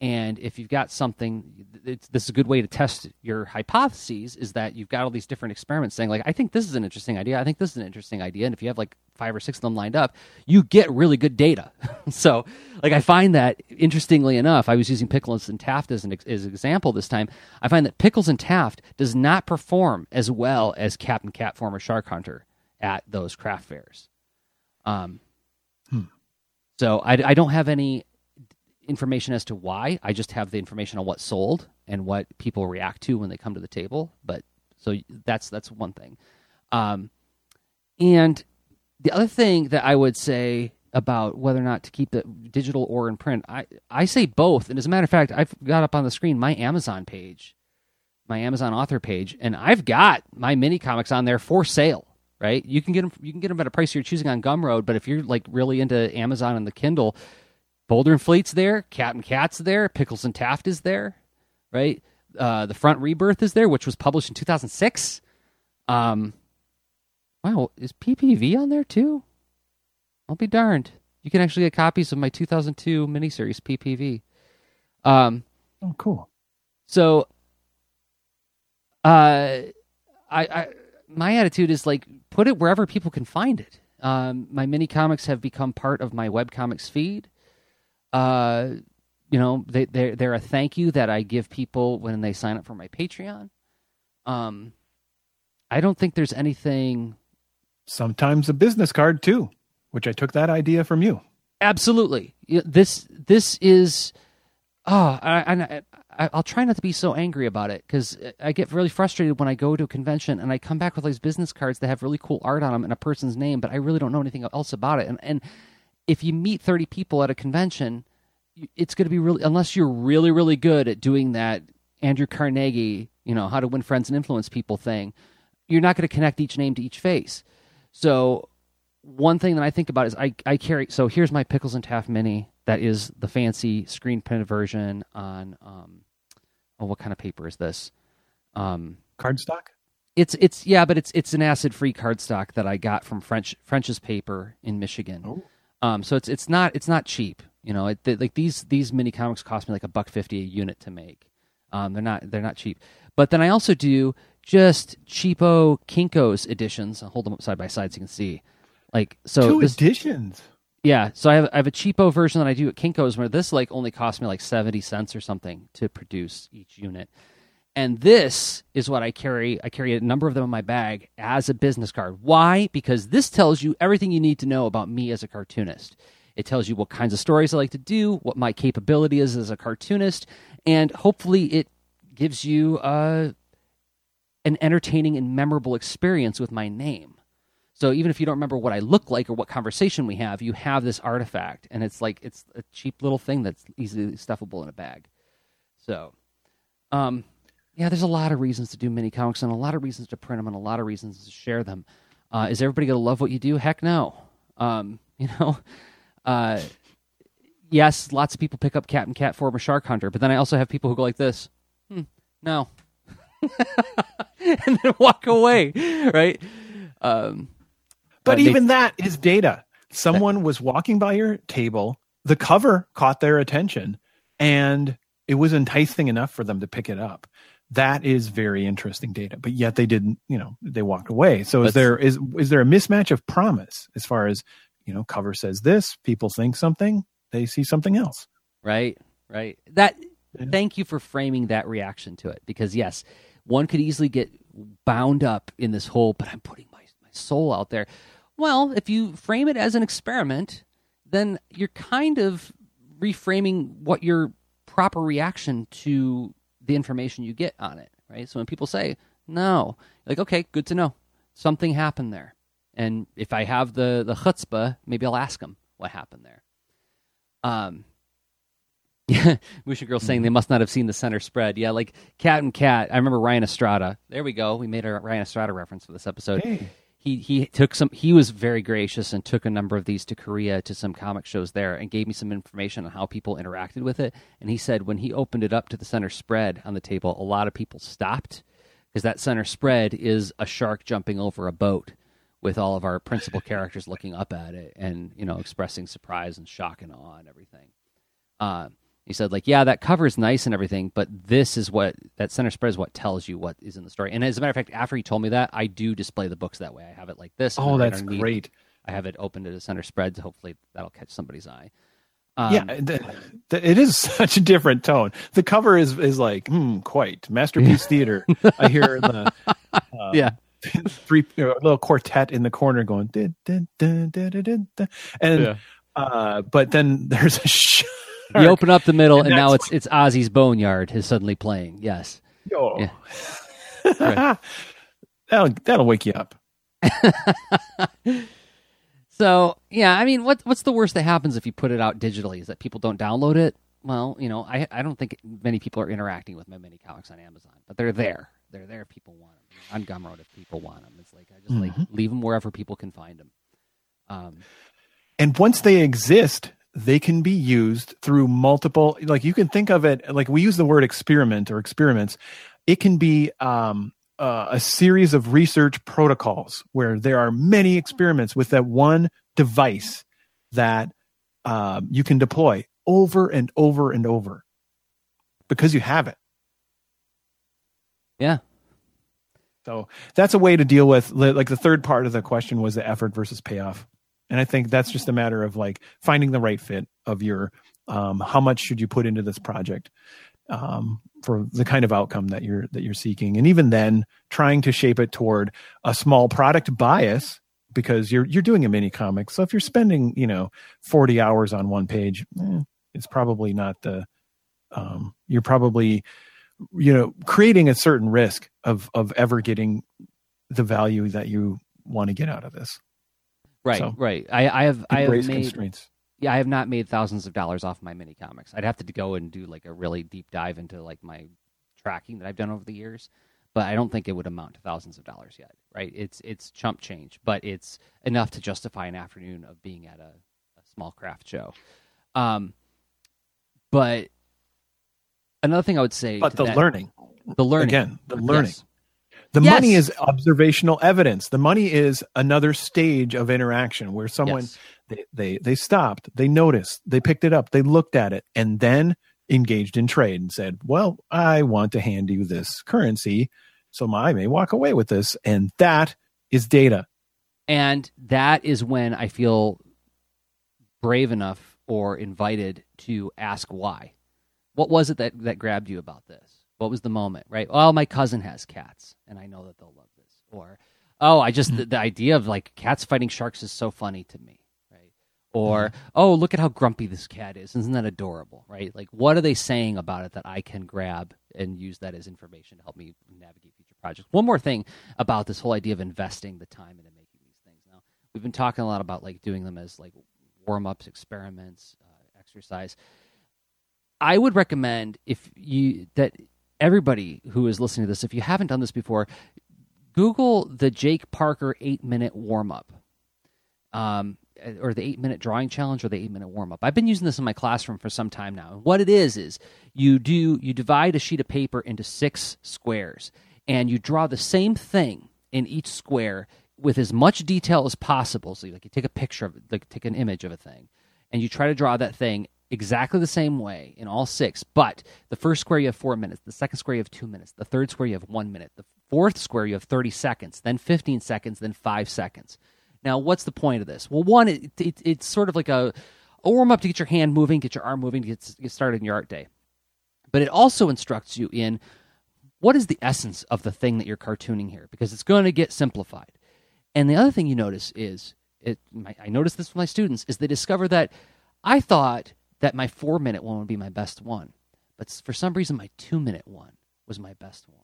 S2: And if you've got something, this is a good way to test your hypotheses. Is that you've got all these different experiments saying, like, I think this is an interesting idea. I think this is an interesting idea. And if you have like five or six of them lined up, you get really good data. so, like, I find that interestingly enough, I was using Pickles and Taft as an, as an example this time. I find that Pickles and Taft does not perform as well as Captain Cat, former Shark Hunter, at those craft fairs. Um, hmm. So I, I don't have any information as to why. I just have the information on what sold and what people react to when they come to the table. But so that's that's one thing. Um, and the other thing that I would say about whether or not to keep it digital or in print, I I say both. And as a matter of fact, I've got up on the screen my Amazon page, my Amazon author page, and I've got my mini comics on there for sale. Right, you can get them. You can get them at a price you're choosing on Gumroad. But if you're like really into Amazon and the Kindle, Boulder and Fleet's there, Captain Cat's there, Pickles and Taft is there, right? Uh, the Front Rebirth is there, which was published in 2006. Um, wow, is PPV on there too? I'll be darned. You can actually get copies of my 2002 miniseries PPV. Um,
S1: oh, cool.
S2: So, uh, I, I, my attitude is like put it wherever people can find it. Um, my mini comics have become part of my web comics feed uh, you know, they they're, they're a thank you that I give people when they sign up for my Patreon. Um, I don't think there's anything.
S1: Sometimes a business card too, which I took that idea from you.
S2: Absolutely, this this is. Ah, oh, I, I, I'll try not to be so angry about it because I get really frustrated when I go to a convention and I come back with these business cards that have really cool art on them and a person's name, but I really don't know anything else about it. And and if you meet 30 people at a convention, it's going to be really, unless you're really, really good at doing that Andrew Carnegie, you know, how to win friends and influence people thing, you're not going to connect each name to each face. So, one thing that I think about is I, I carry, so here's my Pickles and taff Mini. That is the fancy screen print version on, um, oh, what kind of paper is this?
S1: Um, cardstock?
S2: It's it's yeah, but it's it's an acid free cardstock that I got from French French's paper in Michigan. Oh. Um, so it's it's not it's not cheap. You know, it, like these these mini comics cost me like a buck fifty a unit to make. Um, they're not they're not cheap. But then I also do just cheapo Kinkos editions. I'll hold them up side by side so you can see. Like so,
S1: two this, editions.
S2: Yeah, so I have I have a cheapo version that I do at Kinkos where this like only cost me like seventy cents or something to produce each unit. And this is what I carry. I carry a number of them in my bag as a business card. Why? Because this tells you everything you need to know about me as a cartoonist. It tells you what kinds of stories I like to do, what my capability is as a cartoonist, and hopefully it gives you uh, an entertaining and memorable experience with my name. So even if you don't remember what I look like or what conversation we have, you have this artifact, and it's like it's a cheap little thing that's easily stuffable in a bag. So, um, yeah, there's a lot of reasons to do mini comics, and a lot of reasons to print them, and a lot of reasons to share them. Uh, is everybody gonna love what you do? Heck no. Um, you know, uh, yes, lots of people pick up Captain Cat Former Shark Hunter, but then I also have people who go like this, hmm, no, and then walk away, right? Um,
S1: but uh, even they, that is data. Someone that, was walking by your table, the cover caught their attention, and it was enticing enough for them to pick it up. That is very interesting data, but yet they didn't. You know, they walked away. So is there is is there a mismatch of promise as far as you know? Cover says this, people think something, they see something else.
S2: Right, right. That. Yeah. Thank you for framing that reaction to it, because yes, one could easily get bound up in this whole, but I'm putting my, my soul out there. Well, if you frame it as an experiment, then you're kind of reframing what your proper reaction to the information you get on it, right? So when people say, no, like, okay, good to know. Something happened there. And if I have the, the chutzpah, maybe I'll ask them what happened there. Um, yeah, Musha Girl saying they mm-hmm. must not have seen the center spread. Yeah, like Cat and Cat. I remember Ryan Estrada. There we go. We made a Ryan Estrada reference for this episode. Hey. He he took some. He was very gracious and took a number of these to Korea to some comic shows there and gave me some information on how people interacted with it. And he said when he opened it up to the center spread on the table, a lot of people stopped because that center spread is a shark jumping over a boat with all of our principal characters looking up at it and you know expressing surprise and shock and awe and everything. Uh, he said, like, yeah, that cover is nice and everything, but this is what that center spread is what tells you what is in the story. And as a matter of fact, after he told me that, I do display the books that way. I have it like this.
S1: Oh, that's great.
S2: I have it open to the center spread. Hopefully, that'll catch somebody's eye.
S1: Um, yeah, the, the, it is such a different tone. The cover is is like, hmm, quite masterpiece theater. I hear the
S2: uh, yeah
S1: three you know, little quartet in the corner going, dun, dun, dun, and yeah. uh, but then there's a. Sh-
S2: you open up the middle, and, and now it's it's Ozzy's Boneyard is suddenly playing. Yes.
S1: Oh. Yeah. right. that'll that'll wake you up.
S2: so yeah, I mean, what what's the worst that happens if you put it out digitally? Is that people don't download it? Well, you know, I I don't think many people are interacting with my mini comics on Amazon, but they're there. They're there if people want them. On Gumroad if people want them. It's like I just mm-hmm. like leave them wherever people can find them. Um,
S1: and once they exist, they can be used through multiple like you can think of it like we use the word experiment or experiments. It can be um, uh, a series of research protocols where there are many experiments with that one device that uh, you can deploy over and over and over because you have it.
S2: Yeah.
S1: So that's a way to deal with like the third part of the question was the effort versus payoff and i think that's just a matter of like finding the right fit of your um, how much should you put into this project um, for the kind of outcome that you're that you're seeking. And even then trying to shape it toward a small product bias because you're you're doing a mini comic. So if you're spending you know 40 hours on one page eh, it's probably not the um, you're probably you know creating a certain risk of of ever getting the value that you want to get out of this
S2: Right, so, right. I, I have I have made constraints. Yeah, I have not made thousands of dollars off my mini comics. I'd have to go and do like a really deep dive into like my tracking that I've done over the years, but I don't think it would amount to thousands of dollars yet. Right? It's it's chump change, but it's enough to justify an afternoon of being at a, a small craft show. Um, but another thing I would say,
S1: but the
S2: that,
S1: learning,
S2: the learning
S1: again, the learning. Yes The yes. money is observational evidence. The money is another stage of interaction where someone yes. they, they they stopped, they noticed, they picked it up, they looked at it, and then engaged in trade and said, "Well, I want to hand you this currency, so I may walk away with this." And that is data.
S2: And that is when I feel brave enough or invited to ask why. What was it that that grabbed you about this? What was the moment, right? Well, my cousin has cats, and I know that they'll love this. Or, oh, I just, mm-hmm. the, the, idea of like cats fighting sharks is so funny to me, right? Or, mm-hmm. oh, look at how grumpy this cat is. Isn't that adorable, right? Like, what are they saying about it that I can grab and use that as information to help me navigate future projects? One more thing about this whole idea of investing the time into making these things. Now, we've been talking a lot about like doing them as like warm ups, experiments, uh, exercise. I would recommend if you that everybody who is listening to this, if you haven't done this before, Google the Jake Parker eight minute warm up. Um, or the eight minute drawing challenge or the eight minute warm up. I've been using this in my classroom for some time now. And what it is is you do you divide a sheet of paper into six squares and you draw the same thing in each square with as much detail as possible. So like you take a picture of like take an image of a thing, and you try to draw that thing exactly the same way in all six. But the first square you have four minutes, the second square you have two minutes, the third square you have one minute, the fourth square you have 30 seconds, then 15 seconds, then five seconds. Now, what's the point of this? Well, one, it, it, it's sort of like a, a warm up to get your hand moving, get your arm moving, to get, get started in your art day. But it also instructs you in what is the essence of the thing that you're cartooning here, because it's going to get simplified. And the other thing you notice is, it, my, I noticed this with my students, is they discover that I thought that my four minute one would be my best one. But for some reason, my two minute one was my best one.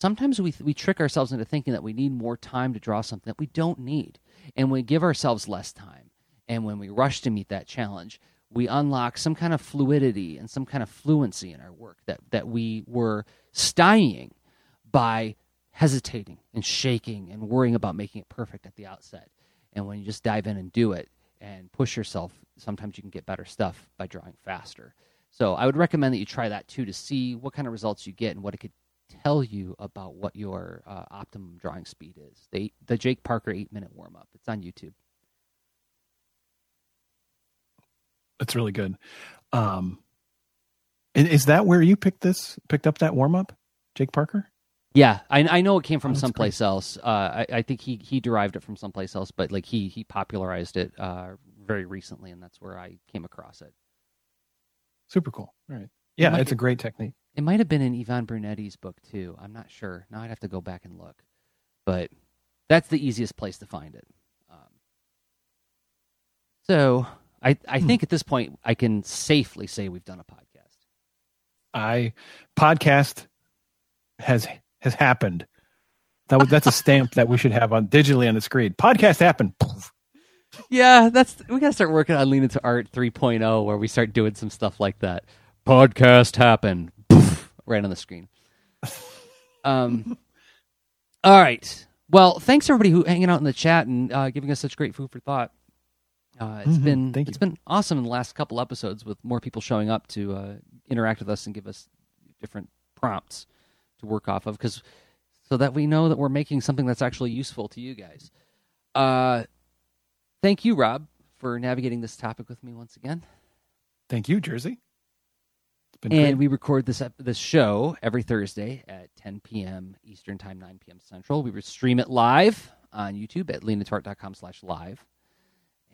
S2: Sometimes we, we trick ourselves into thinking that we need more time to draw something that we don't need. And we give ourselves less time. And when we rush to meet that challenge, we unlock some kind of fluidity and some kind of fluency in our work that, that we were stymieing by hesitating and shaking and worrying about making it perfect at the outset. And when you just dive in and do it and push yourself sometimes you can get better stuff by drawing faster. So I would recommend that you try that too to see what kind of results you get and what it could tell you about what your uh, optimum drawing speed is. The, the Jake Parker eight minute warm up. It's on YouTube.
S1: That's really good. Um, is that where you picked this? Picked up that warm up, Jake Parker?
S2: Yeah, I, I know it came from oh, someplace great. else. Uh, I, I, think he, he derived it from someplace else, but like he he popularized it uh, very recently, and that's where I came across it.
S1: Super cool. All right. Yeah, it might, it's a great technique.
S2: It might have been in Ivan Brunetti's book too. I'm not sure. Now I'd have to go back and look, but that's the easiest place to find it. Um, so I I hmm. think at this point I can safely say we've done a podcast.
S1: I podcast has has happened. That was, that's a stamp that we should have on digitally on the screen. Podcast happened.
S2: Yeah, that's we gotta start working on Lean into Art 3.0 where we start doing some stuff like that. Podcast happened right on the screen. Um, all right. Well, thanks everybody who hanging out in the chat and uh, giving us such great food for thought. Uh, it's mm-hmm. been Thank it's you. been awesome in the last couple episodes with more people showing up to uh, interact with us and give us different prompts to work off of because so that we know that we're making something that's actually useful to you guys. Uh, thank you, Rob, for navigating this topic with me once again.
S1: Thank you, Jerzy.
S2: and great. we record this this show every Thursday at 10 p.m. Eastern Time, 9 p.m. Central. We stream it live on YouTube at leanintoart.com slash live.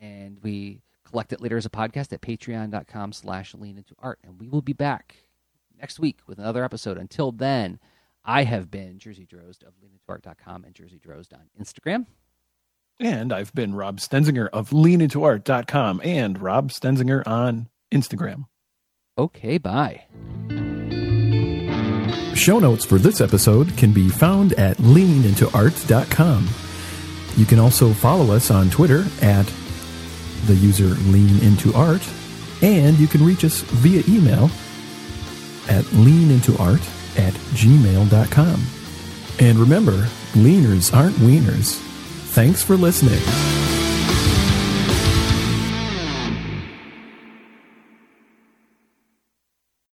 S2: And we collect it later as a podcast at patreon.com slash lean into art. And we will be back next week with another episode. Until then, I have been Jerzy Drozd of leanintoart.com and Jerzy Drozd on Instagram.
S1: And I've been Rob Stenzinger of leanintoart.com and Rob Stenzinger on Instagram.
S2: Okay, bye.
S1: Show notes for this episode can be found at leanintoart.com. You can also follow us on Twitter at the user leanintoart, and you can reach us via email at leanintoart at gmail.com. And remember, leaners aren't wieners. Thanks for listening.